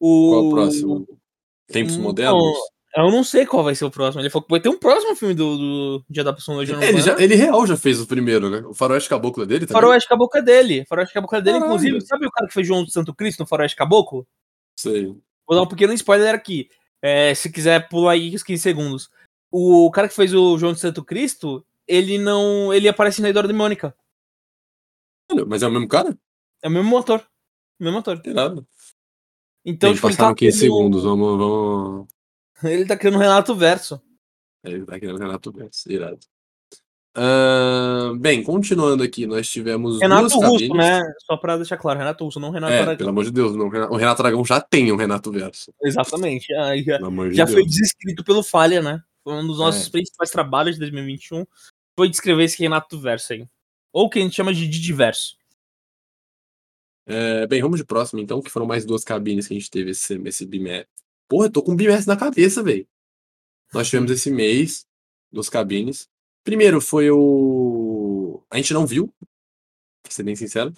O... Qual é o próximo? Tempos Hum, modernos? Eu não sei qual vai ser o próximo. Ele falou que vai ter um próximo filme do, do de adaptação da Legião Ele, já, ele real já fez o primeiro, né? O Faroeste Caboclo é dele também? Faroeste Caboclo é dele. Faroeste Caboclo é dele, Caralho. inclusive. Sabe o cara que fez João do Santo Cristo no Faroeste Caboclo? Sei. Vou dar um pequeno spoiler aqui. É, se quiser pular aí os 15 segundos. O cara que fez o João de Santo Cristo, ele não. Ele aparece na Eduardo e Mônica. Mas é o mesmo cara? É o mesmo ator. O mesmo ator. Irado. Então, Gente, tipo, passaram tá 15 criando- segundos, vamos, vamos. *laughs* Ele tá criando um Renato Verso. Ele tá querendo Renato Verso, irado. Ahn, bem, continuando aqui, nós tivemos Renato duas Russo, cabines. né? Só pra deixar claro, Renato Russo, não Renato É, Aragão. pelo amor de Deus, não, o Renato Aragão já tem um Renato Verso. Exatamente. Aí já, de já Deus. foi desescrito pelo Falha, né? Foi um dos nossos É. principais trabalhos de 2021. Foi descrever esse Renato Verso aí. Ou que a gente chama de Didi Verso. É, bem, vamos de próximo então, que foram mais duas cabines que a gente teve esse, esse bimestre. Porra, eu tô com um bimestre na cabeça, velho. Nós tivemos esse mês, duas cabines. Primeiro foi o. A gente não viu, pra ser bem sincero.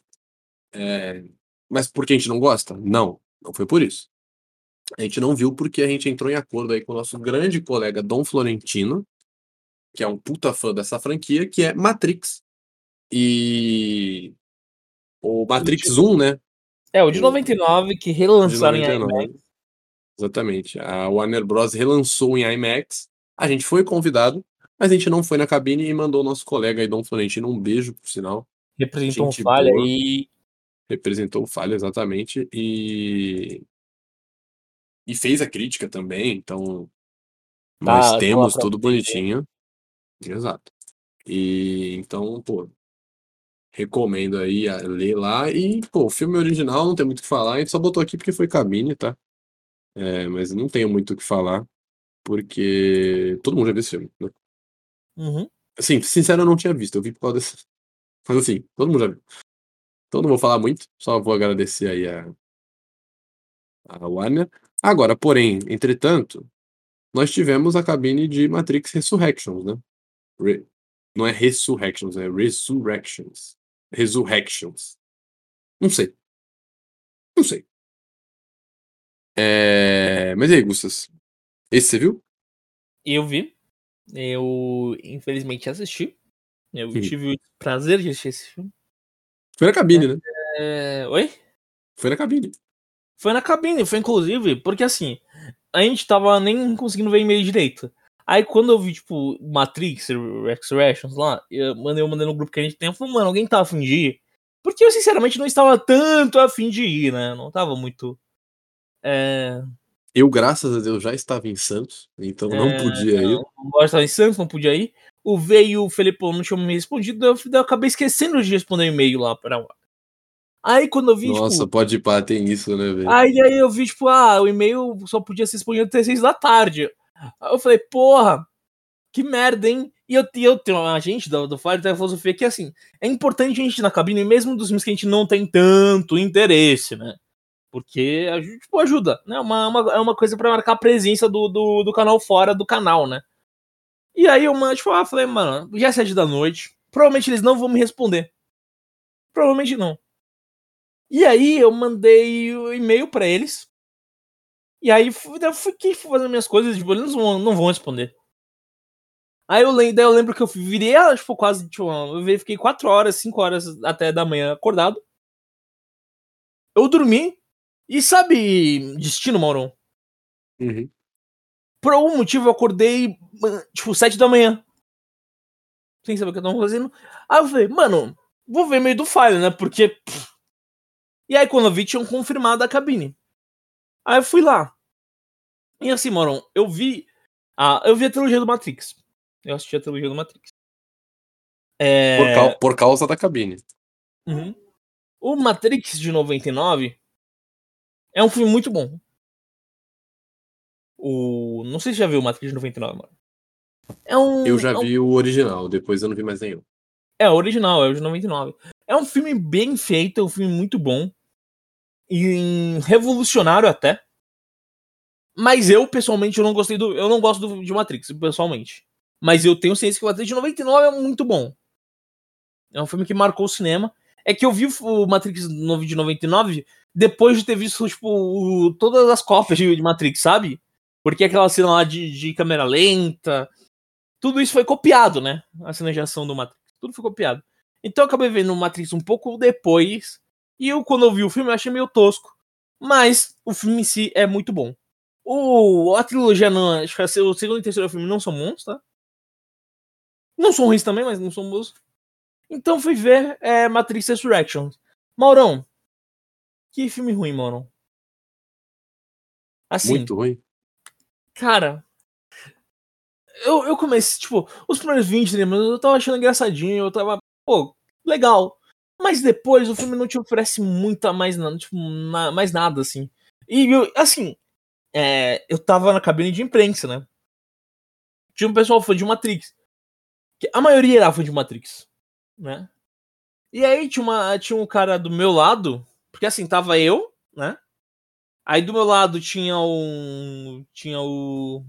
É, Mas por que a gente não gosta? Não, não foi por isso. A gente não viu porque a gente entrou em acordo aí com o nosso grande colega Dom Florentino, que é um puta fã dessa franquia, que é Matrix. E. O Matrix 1, né? É, o de O- 99 que de relançaram em 99. IMAX. Exatamente. A Warner Bros. relançou em IMAX. A gente foi convidado, mas a gente não foi na cabine e mandou o nosso colega aí, Dom Florentino, um beijo, por sinal. Representou um Gente falha boa. e Representou Falha, exatamente. E. E fez a crítica também, então. Nós Tá, tá temos tudo bonitinho. Exato. E então, pô. Recomendo aí ler lá. E, pô, o filme original não tem muito o que falar. A gente só botou aqui porque foi cabine, tá? É, mas não tenho muito o que falar. Porque todo mundo já viu esse filme, né? Uhum. Assim, sincero, eu não tinha visto. Eu vi por causa desse. *laughs* Mas assim, todo mundo já viu. Então não vou falar muito. Só vou agradecer aí a. A Warner. Agora, porém, entretanto, nós tivemos a cabine de Matrix Resurrections, né? Re- Não é Resurrections, é Resurrections. Resurrections. Não sei. Não sei. É... Mas e aí, Gustas? Esse você viu? Eu vi. Eu, infelizmente, assisti. Eu Sim. tive o prazer de assistir esse filme. Foi na cabine, né? É... Oi? Foi na cabine. Foi na cabine, foi inclusive, porque assim, a gente tava nem conseguindo ver e-mail direito. Aí quando eu vi, tipo, Matrix, Resurrections lá, eu mandei, eu mandei no grupo que a gente tem, eu falei, mano, alguém tá afim de ir? Porque eu, sinceramente, não estava tanto afim de ir, né? Não tava muito. É. Eu, graças a Deus, já estava em Santos, então não É, podia ir. Não gosto estava em Santos, não podia ir. O V e o Felipão não tinham me respondido, eu, eu acabei esquecendo de responder o e-mail lá lá. Aí quando eu vi, Nossa, tipo. pode ir pá, tem isso, né, velho? Aí, aí eu vi, tipo, ah, o e-mail só podia ser respondido até 6 da tarde. Aí eu falei, porra, que merda, hein? E eu, eu tenho uma gente do, do Fire a filosofia que assim, é importante a gente ir na cabine, mesmo dos filmes que a gente não tem tanto interesse, né? Porque tipo, ajuda, né? Uma, uma, é uma coisa para marcar a presença do, do, do, canal fora do canal, né? E aí eu tipo, ah, falei, mano, já é sete da noite, provavelmente eles não vão me responder. Provavelmente não. E aí eu mandei o e-mail para eles. E aí eu fiquei fazendo minhas coisas, tipo, eles não, não vão responder. Aí eu lembro, eu lembro que eu virei, tipo, quase, tipo, eu fiquei 4 horas, 5 horas até da manhã acordado. Eu dormi. E sabe destino, Mauron? Uhum. Por algum motivo eu acordei, tipo, 7 da manhã. Sem saber o que eu tava fazendo. Aí eu falei, mano, vou ver meio do file, né? Porque. Pff. E aí quando eu vi, tinham confirmado a cabine. Aí eu fui lá. E assim, Moron, eu vi. Ah, eu vi a trilogia do Matrix. Eu assisti a trilogia do Matrix. É... Por, causa, por, causa da cabine. Uhum. O Matrix de 99 é um filme muito bom. O... Não sei se já viu o Matrix de 99, mano. É um, eu já é um... vi o original, depois eu não vi mais nenhum. É, o original, é o de 99. É um filme bem feito, é um filme muito bom. E revolucionário até. Mas eu, pessoalmente, eu não gostei do. Eu não gosto do, de Matrix, pessoalmente. Mas eu tenho ciência que o Matrix de 99 é muito bom. É um filme que marcou o cinema. É que eu vi o Matrix de 99 depois de ter visto, tipo, todas as cópias de Matrix, sabe? Porque aquela cena lá de, de câmera lenta. Tudo isso foi copiado, né? A cena de ação do Matrix. Tudo foi copiado. Então eu acabei vendo o Matrix um pouco depois. E eu, quando eu vi o filme, eu achei meio tosco. Mas o filme em si é muito bom. O, a trilogia não. Acho que o segundo e terceiro filme não são bons, tá? Não são ruins também, mas não são bons. Então fui ver é, Matrix Resurrections. Maurão. Que filme ruim, Maurão. Assim. Muito ruim. Cara. Eu, eu comecei, tipo, os primeiros 20 minutos eu tava achando engraçadinho, eu tava, pô, legal. Mas depois o filme não te oferece muita mais nada, tipo, na, mais nada, assim. E, eu, assim, é, eu tava na cabine de imprensa, né? Tinha um pessoal fã de Matrix. A maioria era fã de Matrix, né? E aí tinha, uma, tinha um cara do meu lado, porque assim, tava eu, né? Aí do meu lado tinha um. Tinha o.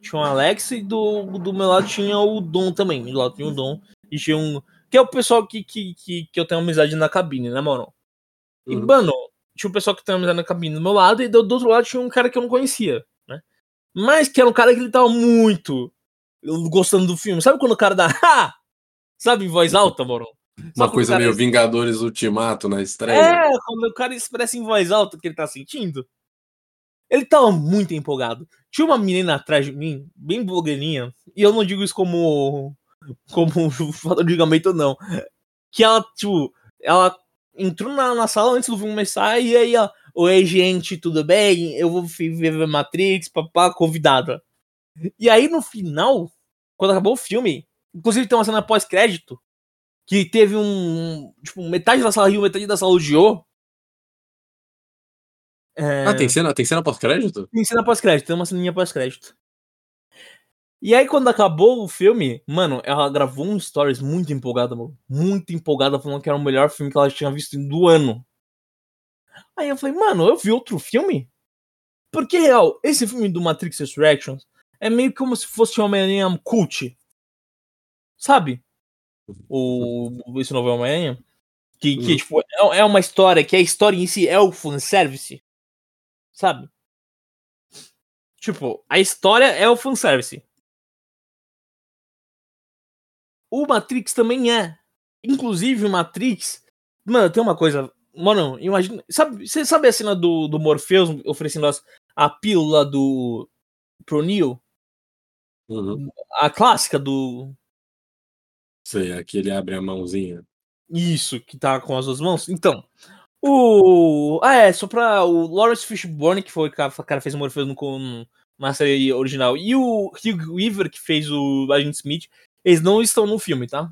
Tinha o Alex e do, do meu lado tinha o Dom também. Do lado tinha o Dom. E tinha um. Que é o pessoal que, que, que, que eu tenho amizade na cabine, né, mano? E, uhum. mano, tinha um pessoal que tem amizade na cabine do meu lado, e do, do outro lado tinha um cara que eu não conhecia, né? Mas que era um cara que ele tava muito gostando do filme. Sabe quando o cara dá *laughs* ha! Sabe, em voz alta, moro? Uma coisa meio Vingadores Ultimato na estreia. É, quando o cara expressa em voz alta o que ele tá sentindo. Ele tava muito empolgado. Tinha uma menina atrás de mim, bem blogueirinha, e eu não digo isso como como *laughs* falta de julgamento, não. Que ela, tipo, ela entrou na, na sala antes do filme começar e aí, ó, oi, gente, tudo bem? Eu vou ver Matrix, papá, convidada. E aí, no final, quando acabou o filme, inclusive tem uma cena pós-crédito, que teve um. Tipo, metade da sala riu, metade da sala odiou. É... Ah, tem cena, tem cena pós-crédito? Tem cena pós-crédito, tem uma ceninha pós-crédito. E aí, quando acabou o filme, mano, ela gravou um stories muito empolgada, mano. Muito empolgada, falando que era o melhor filme que ela tinha visto do ano. Aí eu falei, mano, eu vi outro filme? Porque, real, esse filme do Matrix Resurrections é meio como se fosse uma Homem-Aranha cult. Sabe? O, esse novo Homem-Aranha. Que, que uhum. tipo, é, é uma história que a história em si é o fanservice. Sabe? Tipo, a história é o fanservice. O Matrix também é. Inclusive, o Matrix. Mano, tem uma coisa. Mano, imagina. Sabe, você sabe a cena do, do Morpheus oferecendo as, a pílula do. pro Neo? Uhum. A clássica do. Sei, aqui ele abre a mãozinha. Isso, que tá com as duas mãos. Então. O. Ah, é, só pra. O Lawrence Fishburne, que foi o cara fez o Morpheus no, na série original, e o Hugh Weaver, que fez o Agent Smith, eles não estão no filme, tá?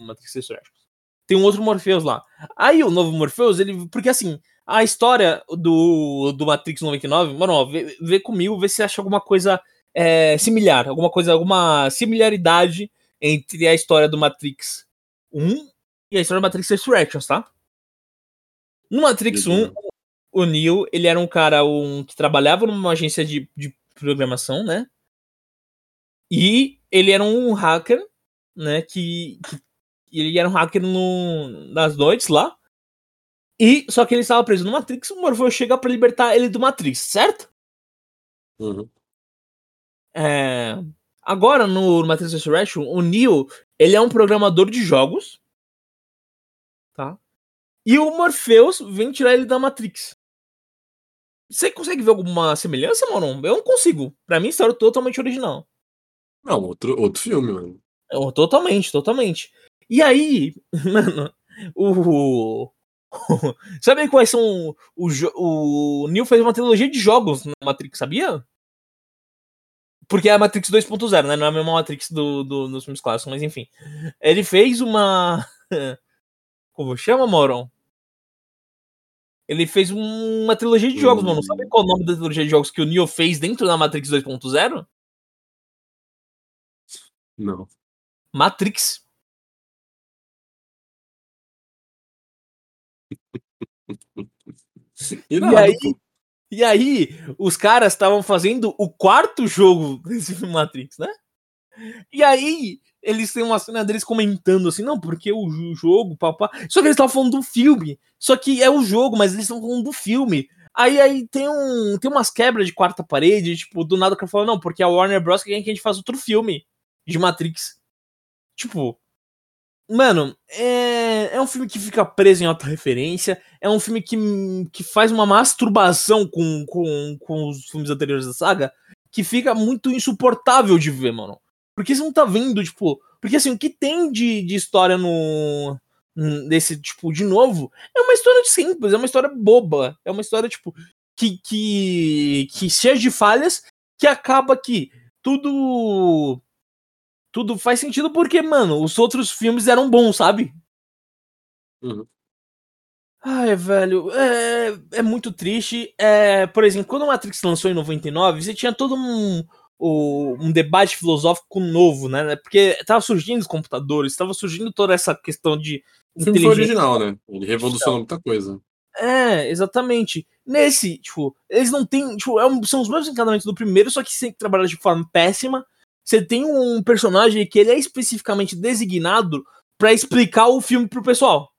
Matrix Resurrections. Tem um outro Morpheus lá. Aí o novo Morpheus, ele. Porque assim, a história do, do Matrix 99, mano, ó, vê, vê comigo, vê se acha alguma coisa é, similar, alguma coisa, alguma similaridade entre a história do Matrix 1 e a história do Matrix Resurrections, tá? No Matrix 1, o Neo, ele era um cara um, que trabalhava numa agência de, de programação, né? E ele era um hacker, né? Que, que ele era um hacker no, nas noites lá. E só que ele estava preso no Matrix, o Morpheus chega para libertar ele do Matrix, certo? Uhum. É, agora no Matrix Resurrection, o Neo, ele é um programador de jogos, tá? E o Morpheus vem tirar ele da Matrix. Você consegue ver alguma semelhança, mano? Eu não consigo. Pra mim, história é totalmente original. Não, outro, outro filme, mano. É, totalmente, totalmente. E aí, *laughs* mano, o. *laughs* Sabe quais são. O, o Neil fez uma trilogia de jogos na Matrix, sabia? Porque é a Matrix 2.0, né? Não é a mesma Matrix do, do, dos filmes clássicos, mas enfim. Ele fez uma. *laughs* Como chama, Moron? Ele fez uma trilogia de jogos, hum. mano. Sabe qual é o nome da trilogia de jogos que o Neo fez dentro da Matrix 2.0? Não. Matrix. *laughs* e aí, e aí, os caras estavam fazendo o quarto jogo *laughs* desse filme Matrix, né? E aí, eles têm uma cena deles comentando assim, não, porque o jogo, papá. Só que eles estavam falando do filme. Só que é o jogo, mas eles estão falando do filme. Aí, aí tem, um, tem umas quebras de quarta parede, tipo, do nada o cara fala, não, porque a Warner Bros. quer que a gente faça outro filme de Matrix. Tipo, mano, é, é um filme que fica preso em alta referência, é um filme que, que faz uma masturbação com, com, com os filmes anteriores da saga, que fica muito insuportável de ver, mano. Porque você não tá vendo, tipo. Porque assim, o que tem de, de história no. Desse, tipo, de novo, é uma história simples, é uma história boba. É uma história, tipo, que. que, que cheia de falhas, que acaba que tudo. Tudo faz sentido porque, mano, os outros filmes eram bons, sabe? Uhum. Ai, velho, é, é muito triste. É, por exemplo, quando o Matrix lançou em 99, você tinha todo um, o, um debate filosófico novo, né? Porque tava surgindo os computadores, tava surgindo toda essa questão de. O filme foi original, né? Ele revolucionou muita coisa. É, exatamente. Nesse, tipo, eles não têm. Tipo, é um, são os mesmos encanamentos do primeiro, só que sem trabalhar de forma péssima. Você tem um personagem que ele é especificamente designado para explicar o filme pro pessoal.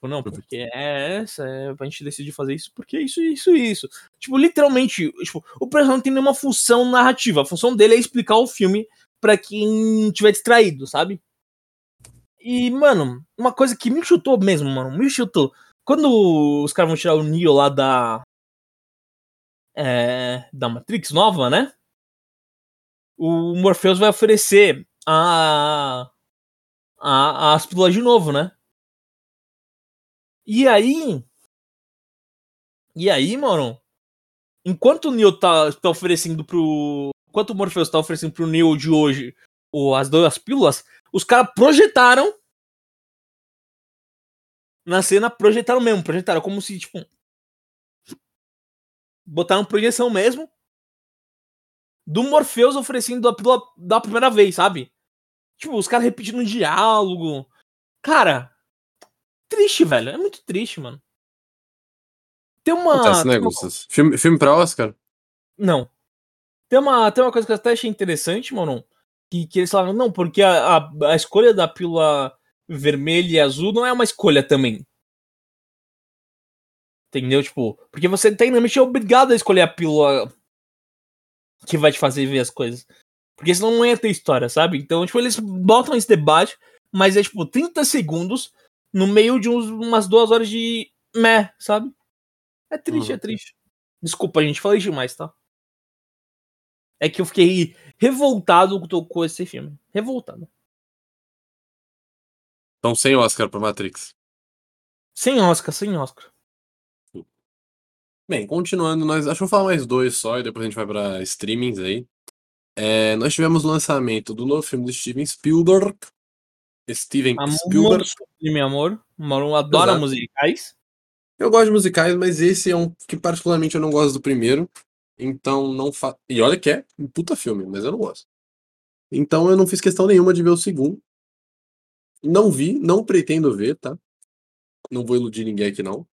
Tipo, não, porque é essa, é, a gente decidir fazer isso porque é isso, isso e isso. Tipo, literalmente, tipo, o personagem não tem nenhuma função narrativa. A função dele é explicar o filme para quem tiver distraído, sabe? E, mano, uma coisa que me chutou mesmo, mano, me chutou. Quando os caras vão tirar o Neo lá da. É, da Matrix nova, né? O Morpheus vai oferecer a. a as pílulas de novo, né? E aí. E aí, mano. Enquanto o Neo tá, tá oferecendo pro. Enquanto o Morpheus tá oferecendo pro Neo de hoje ou as duas pílulas, os caras projetaram. Na cena, projetaram mesmo. Projetaram como se, tipo. Botaram projeção mesmo. Do Morpheus oferecendo a pílula da primeira vez, sabe? Tipo, os caras repetindo um diálogo. Cara, triste, velho. É muito triste, mano. Tem uma. Acontece, né, uma... Filme, filme pra Oscar? Não. Tem uma, tem uma coisa que eu até achei interessante, mano. Que, que eles falaram, não, porque a, a, a escolha da pílula vermelha e azul não é uma escolha também. Entendeu? Tipo, porque você tecnicamente é obrigado a escolher a pílula que vai te fazer ver as coisas. Porque senão não ia ter história, sabe? Então, tipo, eles botam esse debate, mas é tipo 30 segundos no meio de uns, umas duas horas de meh, sabe? É triste, uhum. é triste. Desculpa, gente, falei demais, tá? É que eu fiquei revoltado com esse filme. Revoltado. Então, sem Oscar pra Matrix. Sem Oscar, sem Oscar. Bem, continuando, nós acho que vou falar mais dois só e depois a gente vai para streamings aí. É, nós tivemos o lançamento do novo filme do Steven Spielberg, Steven amor, Spielberg. Meu amor, Maru adora Exato. musicais. Eu gosto de musicais, mas esse é um que particularmente eu não gosto do primeiro. Então não fa... E olha que é um puta filme, mas eu não gosto. Então eu não fiz questão nenhuma de ver o segundo. Não vi, não pretendo ver, tá? Não vou iludir ninguém aqui, não.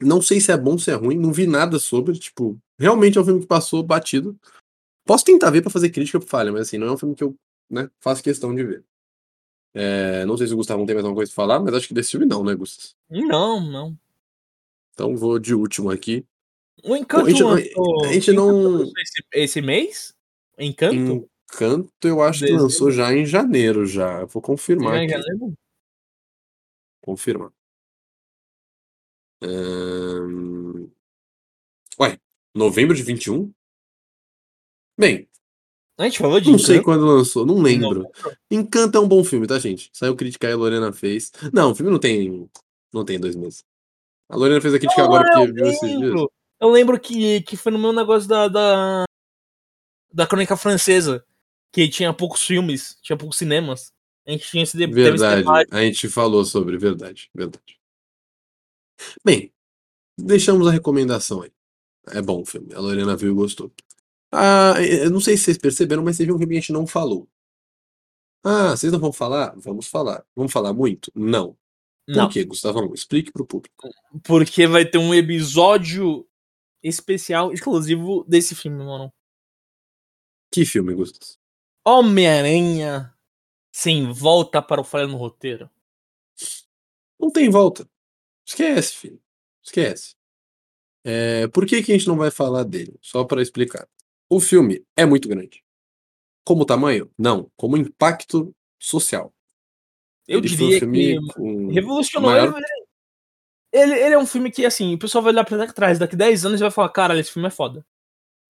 Não sei se é bom, se é ruim, não vi nada sobre, tipo, realmente é um filme que passou batido. Posso tentar ver para fazer crítica pro falha, mas assim, não é um filme que eu, né, faço questão de ver. É, não sei se o Gustavo tem mais alguma coisa pra falar, mas acho que desse filme não, né, Gustavo? Não, não. Então vou de último aqui. O Encanto Bom, a gente, lançou- a gente não. esse, esse mês? Encanto? Encanto, eu acho que Dezembro. lançou já em janeiro já. Eu Vou confirmar Já em aqui. janeiro? Confirma. Ué, novembro de 21? Bem, A gente falou de não sei Encanto? quando lançou, não em lembro. novembro? Encanto é um bom filme, tá, gente? Saiu crítica aí, a Lorena fez. Não, o filme não tem. Não tem dois meses. A Lorena fez a crítica Ah, agora eu porque viu esses dias. Eu lembro que, que foi no meu negócio da, da, da crônica francesa, que tinha poucos filmes, tinha poucos cinemas. A gente tinha esse, de- teve esse Verdade, debate. a gente falou sobre, verdade, verdade. Bem, deixamos a recomendação aí. É bom o filme, a Lorena viu e gostou. Ah, eu não sei se vocês perceberam, mas teve um filme que a gente não falou. Ah, vocês não vão falar? Vamos falar. Vamos falar muito? Não. Por Não, quê, Gustavão? Explique pro público. porque vai ter um episódio especial, exclusivo desse filme, mano. Que filme, Gustavo? Homem-Aranha sem volta para o falha no roteiro. Não tem volta. Esquece, filho. Esquece. É, por que, que a gente não vai falar dele? Só para explicar. O filme é muito grande. Como tamanho? Não. Como impacto social. Eu Ele um diria filme que revolucionou. maior- Ele, ele, ele é um filme que, assim, o pessoal vai olhar pra trás daqui 10 anos e vai falar: cara, esse filme é foda.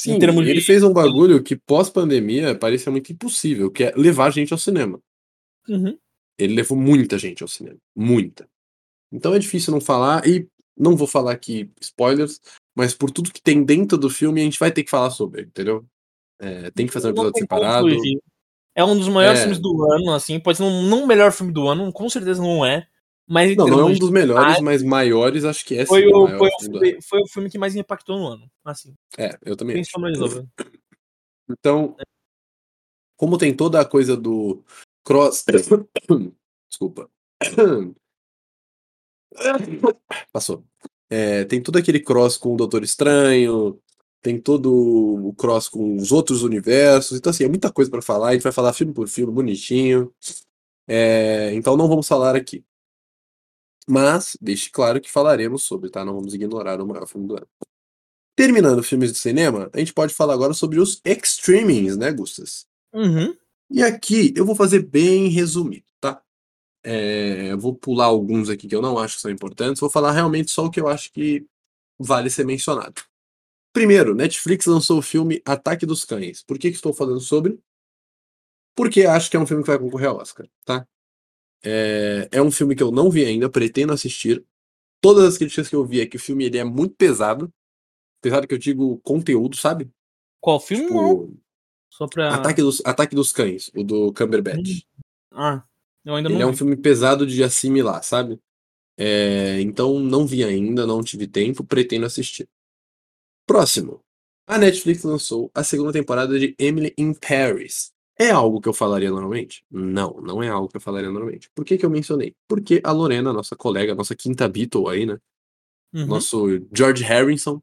Sim, termos de- ele fez um bagulho que pós-pandemia parecia muito impossível, que é levar gente ao cinema. Uhum. Ele levou muita gente ao cinema. Muita. Então é difícil não falar, e não vou falar aqui spoilers, mas por tudo que tem dentro do filme, a gente vai ter que falar sobre, entendeu? É, tem que fazer um episódio separado. É um dos maiores É. filmes do ano, assim. Pode ser um, não o melhor filme do ano, com certeza não é. Mas Não, não é um dos melhores, mas maiores acho que é foi, o foi, o foi o filme que mais impactou no ano. Assim, É, eu também acho. Então, como tem toda a coisa do cross. *coughs* Desculpa. Passou. É, tem todo aquele cross com o Doutor Estranho, tem todo o cross com os outros universos. Então, assim, é muita coisa pra falar. A gente vai falar filme por filme, bonitinho. É, então, não vamos falar aqui. Mas, deixe claro que falaremos sobre, tá? Não vamos ignorar o maior filme do ano. Terminando filmes de cinema, a gente pode falar agora sobre os extremings, né, Gustas? Uhum. E aqui eu vou fazer bem resumido? É, eu vou pular alguns aqui que eu não acho que são importantes, vou falar realmente só o que eu acho que vale ser mencionado. Primeiro, Netflix lançou o filme Ataque dos Cães. Por que, que estou falando sobre? Porque acho que é um filme que vai concorrer ao Oscar, tá? É, é um filme que eu não vi ainda, pretendo assistir. Todas as críticas que eu vi é que o filme ele é muito pesado. Pesado que eu digo conteúdo, sabe? Qual filme? Tipo, Só pra. Ataque dos, Ataque dos Cães, o do Cumberbatch. Ah, eu ainda Ele é um filme pesado de assimilar, sabe? É, então não vi ainda, não tive tempo, pretendo assistir. Próximo. A Netflix lançou a segunda temporada de Emily in Paris. É algo que eu falaria normalmente? Não, não é algo que eu falaria normalmente. Por que, que eu mencionei? Porque a Lorena, nossa colega, nossa quinta Beatle aí, né? Uhum. Nosso George Harrison,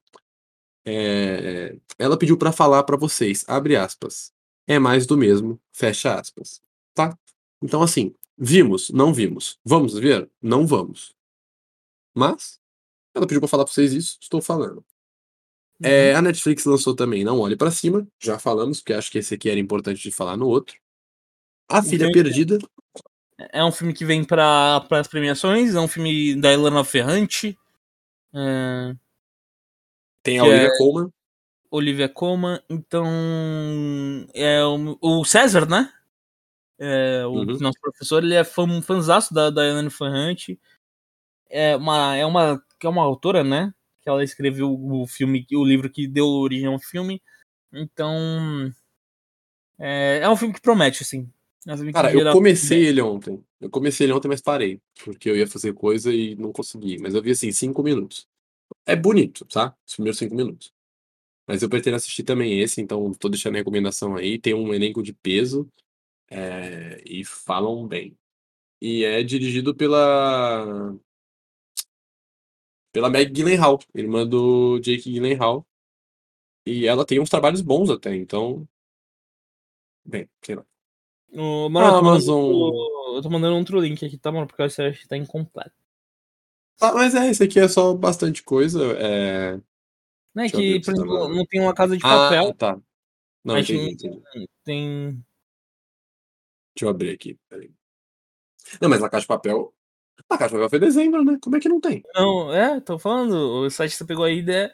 é, ela pediu pra falar pra vocês, abre aspas. É mais do mesmo, fecha aspas. Tá? Então assim, vimos, não vimos. Vamos ver? Não vamos. Mas ela pediu pra falar pra vocês isso, estou falando. É, a Netflix lançou também Não Olhe Pra Cima, já falamos, porque acho que esse aqui era importante de falar no outro. A Filha Perdida, É um filme que vem para as premiações, é um filme da Ilana Ferrante, é, tem a Olivia Colman. Olivia Colman, então é o, o César, né? É, o Uhum. nosso professor, ele é fã, fãzaço da, da Ilana Ferrante. É uma, é uma, que é uma autora, né? Que ela escreveu o filme, o livro que deu origem ao filme. Então é, é um filme que promete, assim. É um que Cara, eu comecei ele ontem. Eu comecei ele ontem, mas parei. Porque eu ia fazer coisa e não consegui. Mas eu vi assim, cinco minutos. É bonito, tá? Os primeiros cinco minutos. Mas eu pretendo assistir também esse, então tô deixando a recomendação aí. Tem um elenco de peso é, e falam bem. E é dirigido pela pela Meg Gyllenhaal, irmã do Jake Gyllenhaal. E ela tem uns trabalhos bons até, então. Bem, sei lá. O, mano, eu, tô Amazon... eu tô mandando outro link aqui, tá, mano? Porque eu acho que tá incompleto. Ah, mas é, esse aqui é só bastante coisa. É... Não é que, por exemplo, tá não tem uma casa de papel. Ah, tá. Não, entendi, entendi. Tem. Deixa eu abrir aqui, peraí. Não, mas a caixa de papel. A caixa de papel foi dezembro, né? Como é que não tem? Não, é, tô falando. O site que você pegou aí é.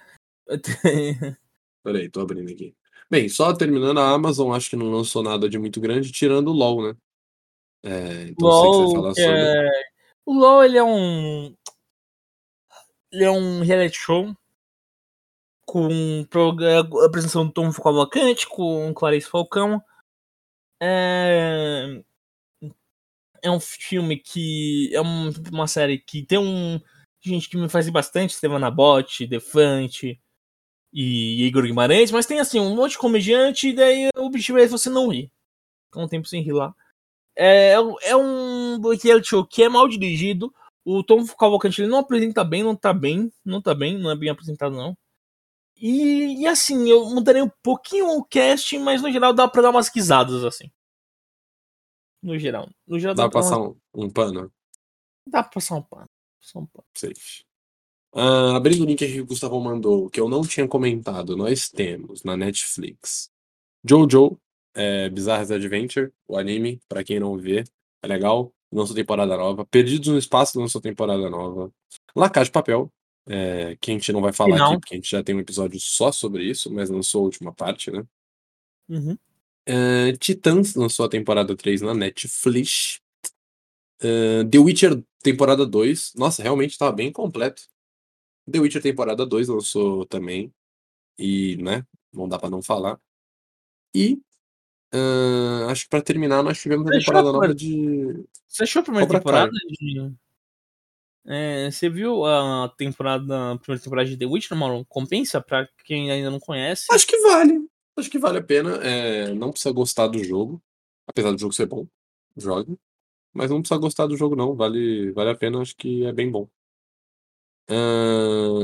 *laughs* Peraí, tô abrindo aqui. Bem, só terminando, a Amazon acho que não lançou nada de muito grande, tirando o LoL, né? É, então LOL, sobre. É... O LoL, ele é um. Ele é um reality show com a apresentação do Tom Cavalcante, com Clarice Falcão. É... é um filme que. É um, uma série que tem um. Gente que me faz bastante, Estevan Nabote, Defante, e Igor Guimarães, mas tem assim um monte de comediante e daí o objetivo é você não rir. Ficar um tempo sem rir lá. É, é um reality show que é mal dirigido. O Tom Cavalcante ele não apresenta bem, não tá bem, não tá bem, não é bem apresentado não. E, e assim, eu mudaria um pouquinho o casting, mas no geral dá pra dar umas risadas assim. No geral. No geral dá, dá pra passar uma... um, um, pano? Dá pra passar um pano. Passar um pano. Safe. Uh, abrindo o link que o Gustavo mandou, que eu não tinha comentado, nós temos na Netflix Jojo, é, Bizarre's Adventure, o anime, para quem não vê, é legal, lançou temporada nova. Perdidos no Espaço lançou temporada nova. La Casa de Papel, é, que a gente não vai falar aqui, porque a gente já tem um episódio só sobre isso, mas lançou a última parte, né? Uhum. Uh, Titãs lançou a temporada 3 na Netflix. Uh, The Witcher temporada 2. Nossa, realmente tava bem completo. The Witcher temporada 2 lançou também. E, né, não dá pra não falar. E uh, acho que pra terminar nós tivemos a temporada nova de. Você achou a primeira Cobra temporada de. É, você viu a temporada, a primeira temporada de The Witcher, Mauro? Compensa pra quem ainda não conhece? Acho que vale. Acho que vale a pena. É, não precisa gostar do jogo. Apesar do jogo ser bom. Jogue. Mas não precisa gostar do jogo, não. Vale, vale a pena, acho que é bem bom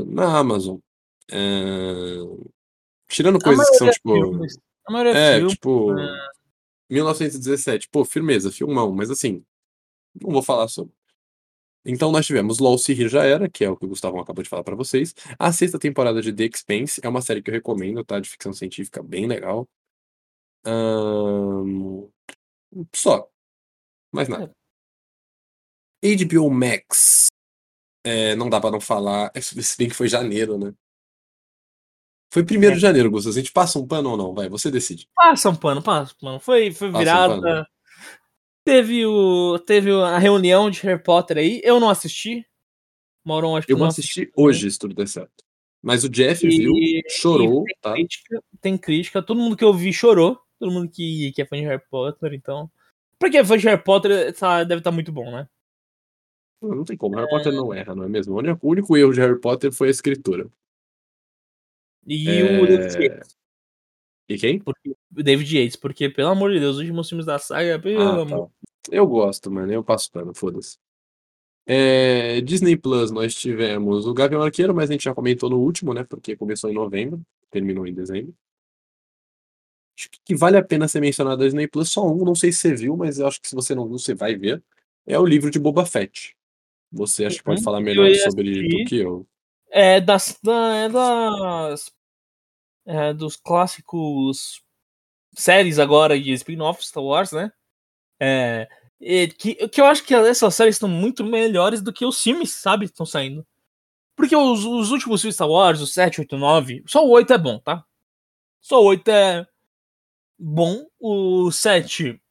na Amazon. tirando coisas que são, tipo. Filmes. A maioria é, filme, tipo. É... 1917. Pô, firmeza, filmão, mas assim. Não vou falar sobre. Então nós tivemos LOL Se Já Era, que é o que o Gustavo acabou de falar para vocês. A sexta temporada de The Expanse é uma série que eu recomendo, tá? De ficção científica, bem legal. Um... Só. Mais nada. HBO Max é, não dá pra não falar. É, *laughs* se bem que foi janeiro, né? Foi primeiro é. de janeiro, Gustavo. A gente passa um pano ou não? Vai, você decide. Passa um pano, passa um pano. Foi, foi virada. Um teve, o, teve a reunião de Harry Potter aí. Eu não assisti. Mauron, acho que Eu vou assistir hoje, se tudo der certo. Mas o Jeff e, viu, chorou. Tem, tá? crítica, tem crítica. Todo mundo que eu vi chorou. Todo mundo que, que é fã de Harry Potter, então. Pra quem é fã de Harry Potter, tá, deve estar tá muito bom, né? Não tem como. Harry é... Potter não erra, não é mesmo? O único erro de Harry Potter foi a escritura. E é... o Yates. E quem? Porque, David Yates, porque, pelo amor de Deus, os últimos filmes da saga, pelo ah, amor. Tá. Eu gosto, mano. Eu passo pano, foda-se. É, Disney Plus, nós tivemos o Gavião Arqueiro, mas a gente já comentou no último, né? Porque começou em novembro, terminou em dezembro. Acho que vale a pena ser mencionado a Disney Plus, só um, não sei se você viu, mas eu acho que se você não viu, você vai ver. É o livro de Boba Fett. Você acha que pode uhum. falar melhor sobre do que eu? É das, da, é das é, dos clássicos séries agora de spin-off Star Wars, né? É, que, que eu acho que essas séries estão muito melhores do que os filmes, sabe? Estão saindo. Porque os, os últimos filmes Star Wars, o 7, 8, 9, só o 8 é bom, tá? Só o 8 é bom, o 7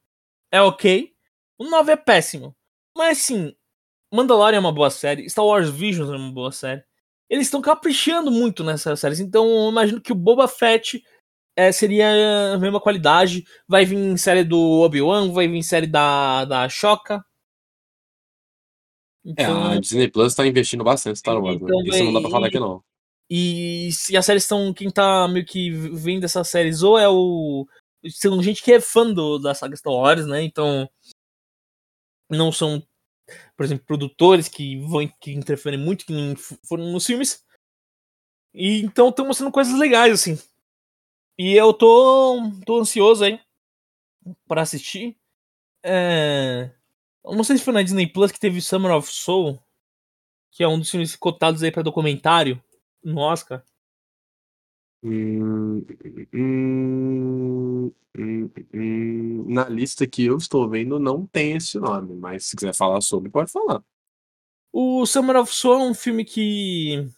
é ok, o 9 é péssimo. Mas sim, Mandalorian é uma boa série, Star Wars Visions é uma boa série. Eles estão caprichando muito nessas séries, então eu imagino que o Boba Fett é, seria a mesma qualidade. Vai vir série do Obi-Wan, vai vir série da, da Shoka. Então... É, a Disney Plus tá investindo bastante em Star Wars, né? então né? Isso não dá pra falar aqui não. E se as séries estão. Quem tá meio que vendo essas séries, ou é o. São gente que é fã do, da saga Star Wars, né? Então. Não são, por exemplo, produtores que vão que interferem muito, que foram nos filmes. E então estão mostrando coisas legais, assim. E eu tô, tô ansioso aí para assistir. É... Não sei se foi na Disney Plus que teve Summer of Soul, que é um dos filmes cotados aí para documentário no Oscar. Na lista que eu estou vendo não tem esse nome, mas se quiser falar sobre, pode falar. O Summer of Soul é um filme que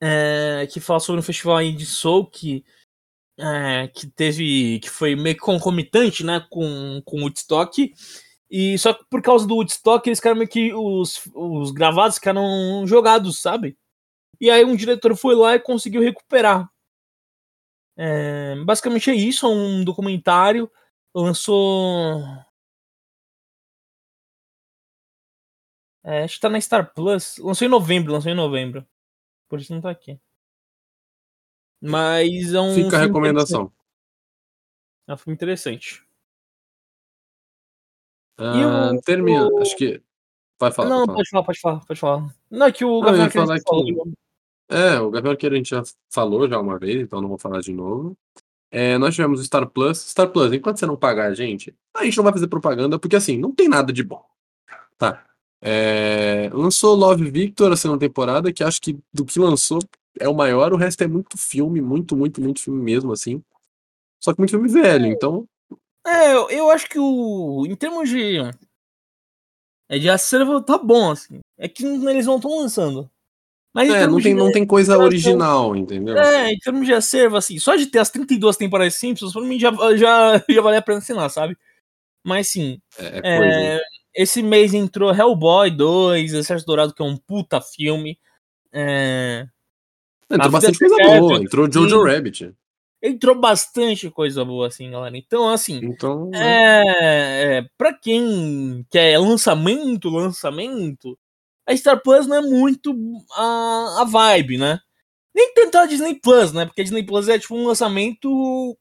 é, que fala sobre um festival de soul que é, que teve que foi meio concomitante, né, com com Woodstock. E só que por causa do Woodstock, eles ficaram meio que os, os gravados ficaram jogados, sabe? E aí um diretor foi lá e conseguiu recuperar. É, basicamente é isso, é um documentário. Lançou. É, acho que tá na Star Plus. Lançou em novembro, lançou em novembro. Por isso não tá aqui. Mas é um. Fica a recomendação. É um filme interessante. Ah, o- termina, acho que. Vai falar. não, falar. pode falar, pode falar, pode falar. Não, é que o Não, já falou. que- É, o Gabriel Arqueiro a gente já falou já uma vez, então não vou falar de novo. É, nós tivemos o Star Plus. Star Plus, enquanto você não pagar a gente, a gente não vai fazer propaganda, porque assim, não tem nada de bom. Tá. É, lançou Love Victor a segunda temporada, que acho que do que lançou é o maior, o resto é muito filme, muito, muito, muito filme mesmo, assim. Só que muito filme velho, então. É, eu, eu acho que o. Em termos de. É de acervo tá bom, assim. É que eles não estão lançando. Mas É, não tem, de- não tem coisa original, entendeu? É, em termos de acervo, assim, só de ter as 32 temporadas Simpsons, pra mim já, já, *laughs* já vale a pena assinar, sabe? Mas sim, É, é é, esse mês entrou Hellboy 2, Exército Dourado, que é um puta filme. É, Entrou a bastante coisa boa. Entrou Jojo. Rabbit. entrou bastante coisa boa, assim, galera. Então, assim, Então. É, é, pra quem quer lançamento, lançamento, a Star Plus não é muito a, a vibe, né? Nem tanto a Disney Plus, né? Porque a Disney Plus é tipo um lançamento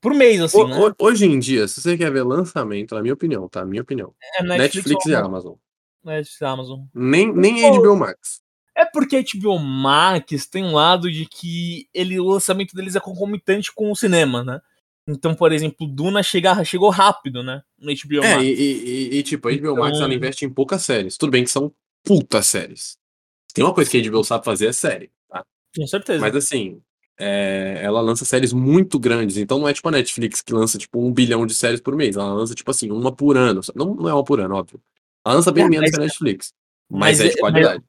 por mês, assim, Ho- né? ho- Hoje em dia, se você quer ver lançamento, na minha opinião, tá? Minha opinião. É Netflix, ou e Amazon. Netflix e Amazon. Nem, nem Pô, HBO Max. É porque a HBO Max tem um lado de que ele, o lançamento deles é concomitante com o cinema, né? Então, por exemplo, Duna chega, chegou rápido, né? No HBO É, Max. e, e- e- tipo, a HBO Max Então- ela investe em poucas séries. Tudo bem que são putas séries. Tem uma coisa que a HBO sabe fazer é série, tá? Com certeza. Mas assim, é, ela lança séries muito grandes. Então não é tipo a Netflix que lança tipo um bilhão de séries por mês. Ela lança tipo assim, uma por ano. Não, não é uma por ano, óbvio. Ela lança bem É, menos mas- que a Netflix. Mas, mas é é- de qualidade.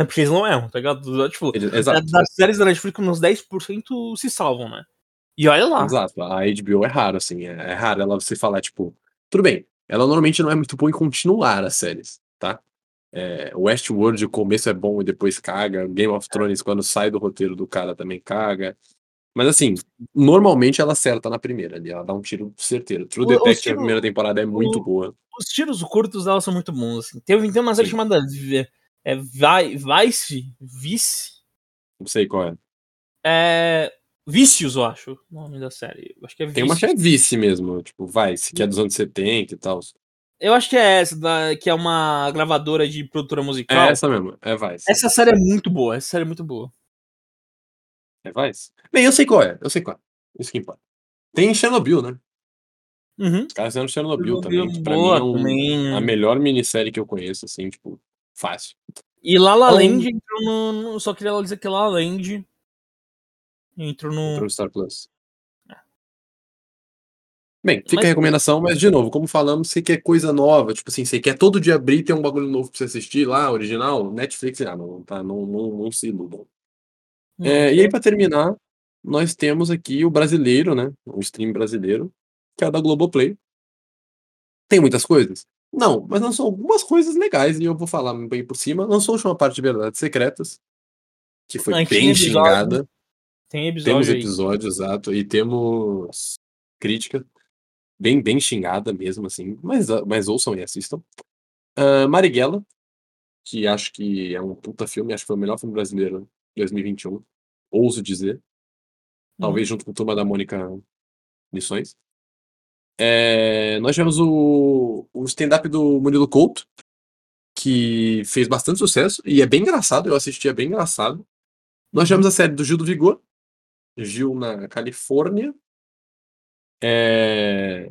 É porque eles não erram, tá ligado? Tipo, Eles- Exato. das séries da Netflix, uns 10% se salvam, né? E olha lá. Exato. A HBO é raro, assim. É, é raro ela você falar, tipo. Tudo bem. Ela normalmente não é muito boa em continuar as séries, tá? É, Westworld, o começo é bom e depois caga. Game of Thrones, quando sai do roteiro do cara, também caga. Mas assim, normalmente ela acerta na primeira ali. Ela dá um tiro certeiro. True O- Detective, tiro- a primeira temporada é muito o- boa. Os tiros curtos dela são muito bons, assim. Teve, uma série Sim. chamada é, Vi- Vice, Vice, Não sei qual é. é... Vícios, eu acho, o nome da série. Eu acho que é Tem uma que é vice mesmo, tipo, Vice, que é dos anos 70 e tal. Eu acho que é essa, da- que é uma gravadora de produtora musical. É essa mesmo, é Vice. Essa série é muito boa, essa série é muito boa. É Vice? Bem, eu sei qual é, eu sei qual é. Isso que importa. Tem Chernobyl, né? Uhum. Os caras fizeram Chernobyl, Chernobyl também, que pra boa mim é um- também. a melhor minissérie que eu conheço, assim, tipo, fácil. E La La Então- Land entrou no, no- Só queria dizer que La La Land entrou no. Pro Star Plus. Bem, fica Mas- a recomendação, mas de novo, como falamos, você quer coisa nova, tipo assim, você quer todo dia abrir e ter um bagulho novo pra você assistir lá, original, Netflix e Amazon, tá? Não, não, não se iludam. É, e aí, pra terminar, nós temos aqui o brasileiro, né? O stream brasileiro, que é o da Globoplay. Tem muitas coisas? Não, mas lançou algumas coisas legais e eu vou falar bem por cima. Lançou uma parte de Verdades Secretas, que foi Ah, tinha bem xingada. Tem episódio Temos aí. episódio, exato, e temos crítica bem, bem xingada mesmo, assim, mas, mas ouçam e assistam. Ah, Marighella, que acho que é um puta filme, acho que foi o melhor filme brasileiro 2021, ouso dizer. Talvez junto com turma da Mônica Lições. É, nós tivemos o, o stand-up do Murilo Couto, que fez bastante sucesso e é bem engraçado. Eu assisti, é bem engraçado. Nós tivemos a série do Gil do Vigor, Gil na Califórnia. É,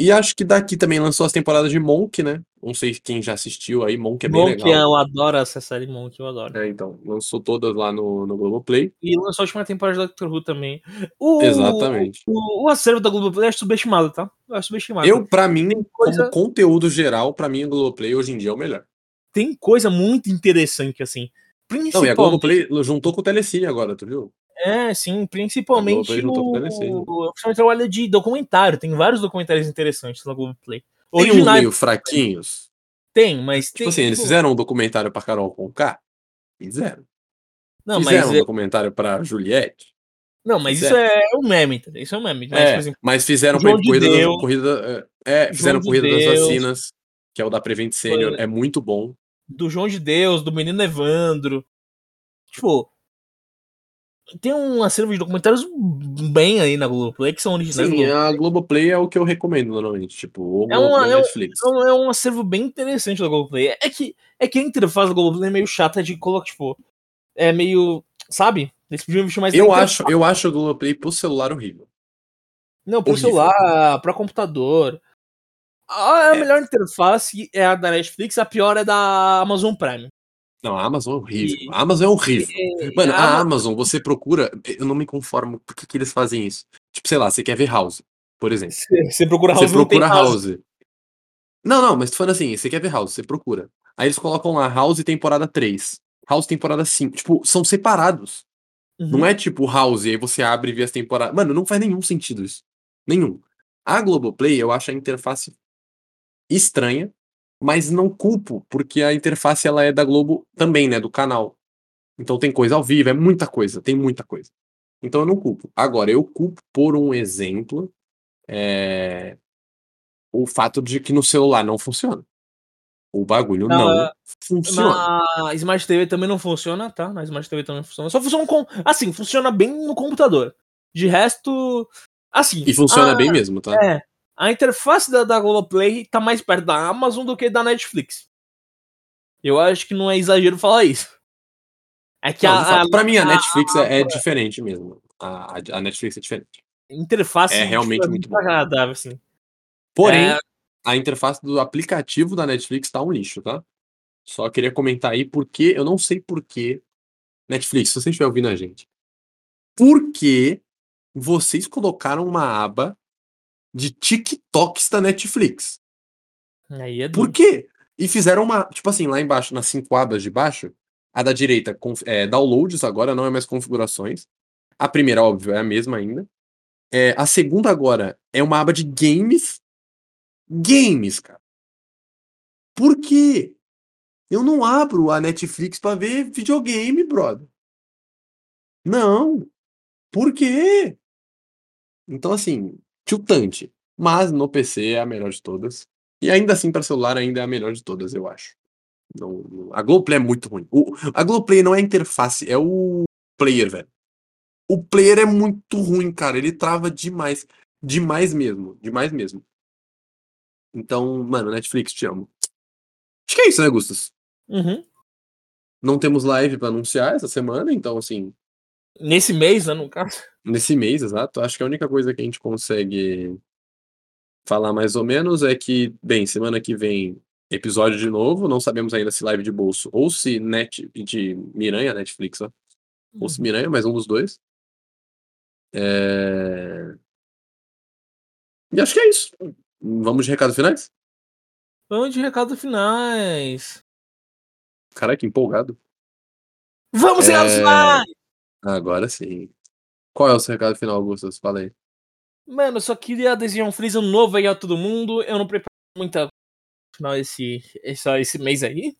e acho que daqui também lançou as temporadas de Monk, né? Não sei quem já assistiu aí, Monk é bem Monk, legal. eu adoro essa série Monk, eu adoro. É, então, lançou todas lá no, no Globoplay. E lançou a última temporada do Doctor Who também. O, Exatamente. O, o acervo da Globoplay é subestimado, tá? É subestimado. Eu, pra mim, coisa- como conteúdo geral, pra mim o Globoplay hoje em dia é o melhor. Tem coisa muito interessante, assim. Não, e a Principalmente. Globoplay juntou com o Telecine agora, tu viu? É, sim, principalmente o o, o trabalho de documentário. Tem vários documentários interessantes na Globoplay. Tem uns Originais meio fraquinhos. tem, mas Tipo tem. assim, eles tipo, fizeram um documentário pra Carol Conká? Fizeram. Não, fizeram mas, um é- documentário pra Juliette? não, mas isso fizeram. é um meme, entendeu? Isso é um meme. Mas, É, por exemplo, mas fizeram João pra de corrida, das, Deus. corrida é, é, fizeram de corrida das Deus. vacinas, que é o da Prevent Senior, Foi. é muito bom. do João de Deus, do Menino Evandro. Tipo, tem um acervo de documentários bem aí na Globoplay que são originais. Sim, do a Globoplay é o que eu recomendo normalmente, tipo, ou É o uma- é um- Netflix. Então é um acervo bem interessante da Globoplay. É que, é que a interface da Globoplay é meio chata de colocar, tipo, é meio, sabe? Eles podiam investir mais Eu acho, eu acho o Globoplay pro celular horrível. Não, pro horrível. celular, pra computador. A, a É. melhor interface é a da Netflix, a pior é da Amazon Prime. Não, a Amazon é horrível. E- A Amazon é horrível. E- Mano, a a Ama- Amazon, você procura. Eu não me conformo. Por que, que eles fazem isso? Tipo, sei lá, você quer ver House, por exemplo. Você procura House, Você não procura House. House. Não, não, mas falando assim, você quer ver House, você procura. Aí eles colocam lá House temporada 3. House temporada 5. Tipo, são separados. Uhum. Não é tipo House, e aí você abre e vê as temporadas. Mano, não faz nenhum sentido isso. Nenhum. A Globoplay, eu acho a interface estranha, mas não culpo, porque a interface ela é da Globo também, né? Do canal. Então tem coisa ao vivo, é muita coisa, tem muita coisa. Então eu não culpo. Agora, eu culpo por um exemplo é, o fato de que no celular não funciona. O bagulho Não, não é- funciona. Na Smart TV também não funciona, tá? Na Smart TV também não funciona. Só funciona com. Assim, funciona bem no computador. De resto. Assim. E funciona a- bem mesmo, tá? É. A interface da, da Globoplay tá mais perto da Amazon do que da Netflix. Eu acho que não é exagero falar isso. É que Não, a, fato, a- pra mim a a- Netflix é, é diferente mesmo. A, a- Netflix é diferente. interface é realmente tipo, muito bom. agradável, assim. Porém, É. a interface do aplicativo da Netflix tá um lixo, tá? Só queria comentar aí porque eu não sei por que Netflix, se você estiver ouvindo a gente, por que vocês colocaram uma aba de TikToks da Netflix? Aí é Por quê? E fizeram uma, tipo assim, lá embaixo, nas cinco abas de baixo, a da direita é downloads agora, não é mais configurações. A primeira, óbvio, é a mesma ainda. É, a segunda agora é uma aba de games. Games, cara. Por quê? Eu não abro a Netflix pra ver videogame, brother. Não. Por quê? Então, assim, tiltante. Mas no PC é a melhor de todas. E ainda assim, para celular, ainda é a melhor de todas, eu acho. Não, não- a Globoplay é muito ruim. O- a Globoplay não é a interface, é o player, velho. O player é muito ruim, cara. Ele trava demais. Demais mesmo. Demais mesmo. Então, mano, Netflix, te amo. Acho que é isso, né, Gustas? Uhum. Não temos live pra anunciar essa semana, então, assim, Nesse mês, né, no caso. nesse mês, exato, acho que a única coisa que a gente consegue falar mais ou menos é que, bem, semana que vem, episódio de novo, não sabemos ainda se live de bolso ou se net de Miranha, Netflix, ó. Ou se Miranha, mas um dos dois. É... E acho que é isso. Vamos de recados finais? Vamos de recados finais. Caraca, empolgado. Vamos É, recados finais! Agora sim. Qual é o seu recado final, Augustus? Fala aí. Mano, eu só queria desejar um feliz ano novo aí a todo mundo. Eu não preparo muita final esse, esse, esse mês aí.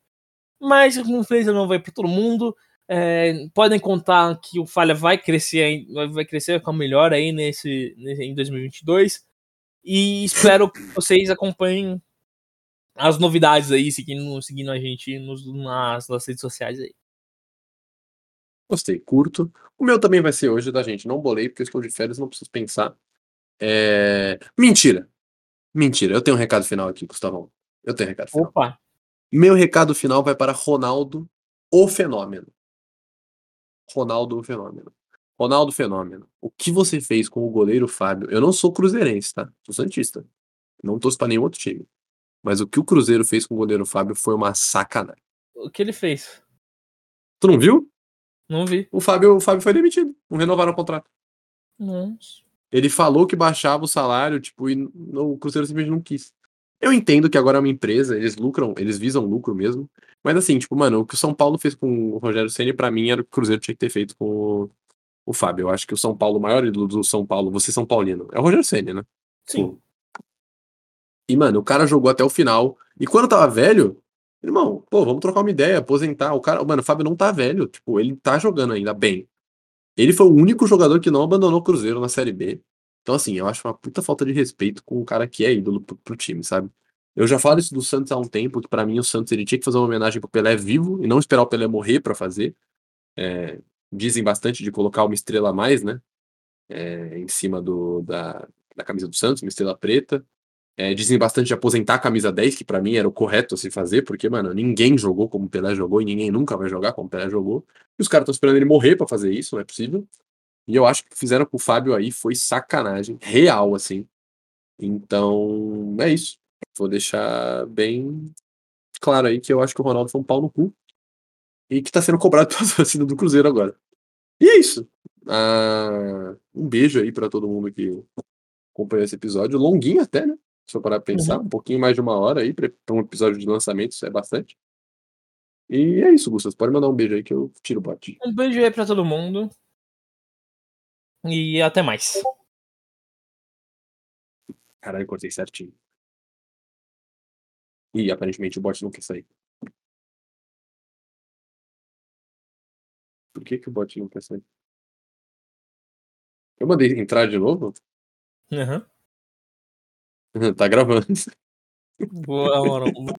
Mas um feliz ano novo aí pra todo mundo. É, podem contar que o Falha vai crescer, vai- crescer, ficar melhor aí nesse, nesse, em 2022. E espero que vocês acompanhem as novidades aí, seguindo, seguindo a gente nos, nas, nas redes sociais aí. Gostei, curto. O meu também vai ser hoje, da tá, gente? Não bolei, porque eu estou de férias, não preciso pensar. É... Mentira. Mentira, eu tenho um recado final aqui, Gustavão. Eu tenho um recado final. Opa. Meu recado final vai para Ronaldo, o fenômeno. Ronaldo, o fenômeno. Ronaldo Fenômeno. O que você fez com o goleiro Fábio? Eu não sou cruzeirense, tá? Sou santista. Não torço para nenhum outro time. Mas o que o Cruzeiro fez com o goleiro Fábio foi uma sacanagem. O que ele fez? Tu não viu? Não vi. O Fábio, o Fábio foi demitido. Não renovaram o contrato. Nossa. Ele falou que baixava o salário, tipo, e o Cruzeiro simplesmente não quis. Eu entendo que agora é uma empresa, eles lucram, eles visam lucro mesmo. Mas assim, tipo, mano, o que o São Paulo fez com o Rogério Ceni para mim era o que o Cruzeiro tinha que ter feito com o Fábio. Eu acho que o São Paulo, o maior ídolo do São Paulo, você São Paulino, é o Roger Senna, né? Sim. E, mano, o cara jogou até o final. E quando tava velho, irmão, pô, vamos trocar uma ideia, aposentar. O cara, mano, o Fábio não tá velho. Tipo, ele tá jogando ainda bem. Ele foi o único jogador que não abandonou o Cruzeiro na Série B. Então, assim, eu acho uma puta falta de respeito com o cara que é ídolo pro, pro time, sabe? Eu já falo isso do Santos há um tempo, que para mim o Santos ele tinha que fazer uma homenagem pro Pelé vivo e não esperar o Pelé morrer para fazer. É, dizem bastante de colocar uma estrela a mais, né? É, em cima do, da, da camisa do Santos, uma estrela preta. É, dizem bastante de aposentar a camisa 10, que para mim era o correto a se fazer, porque, mano, ninguém jogou como o Pelé jogou e ninguém nunca vai jogar como o Pelé jogou. E os caras estão esperando ele morrer para fazer isso, não é possível. E eu acho que o que fizeram com o Fábio aí foi sacanagem, real, assim. Então, é isso. Vou deixar bem claro aí que eu acho que o Ronaldo foi um pau no cu e que está sendo cobrado *laughs* pela torcida do Cruzeiro agora. E é isso. Ah, um beijo aí para todo mundo que acompanhou esse episódio. Longuinho até, né? Se eu parar pra pensar, uhum. um pouquinho mais de uma hora aí para um episódio de lançamento, isso é bastante. E é isso, Gustavo. Pode mandar um beijo aí que eu tiro o bote. Um beijo aí pra todo mundo. E até mais. Caralho, cortei certinho. E aparentemente o bot não quer sair. Por que, que o bot não quer sair? Eu mandei entrar de novo? Aham. Uhum. *laughs* tá gravando. Boa, mano.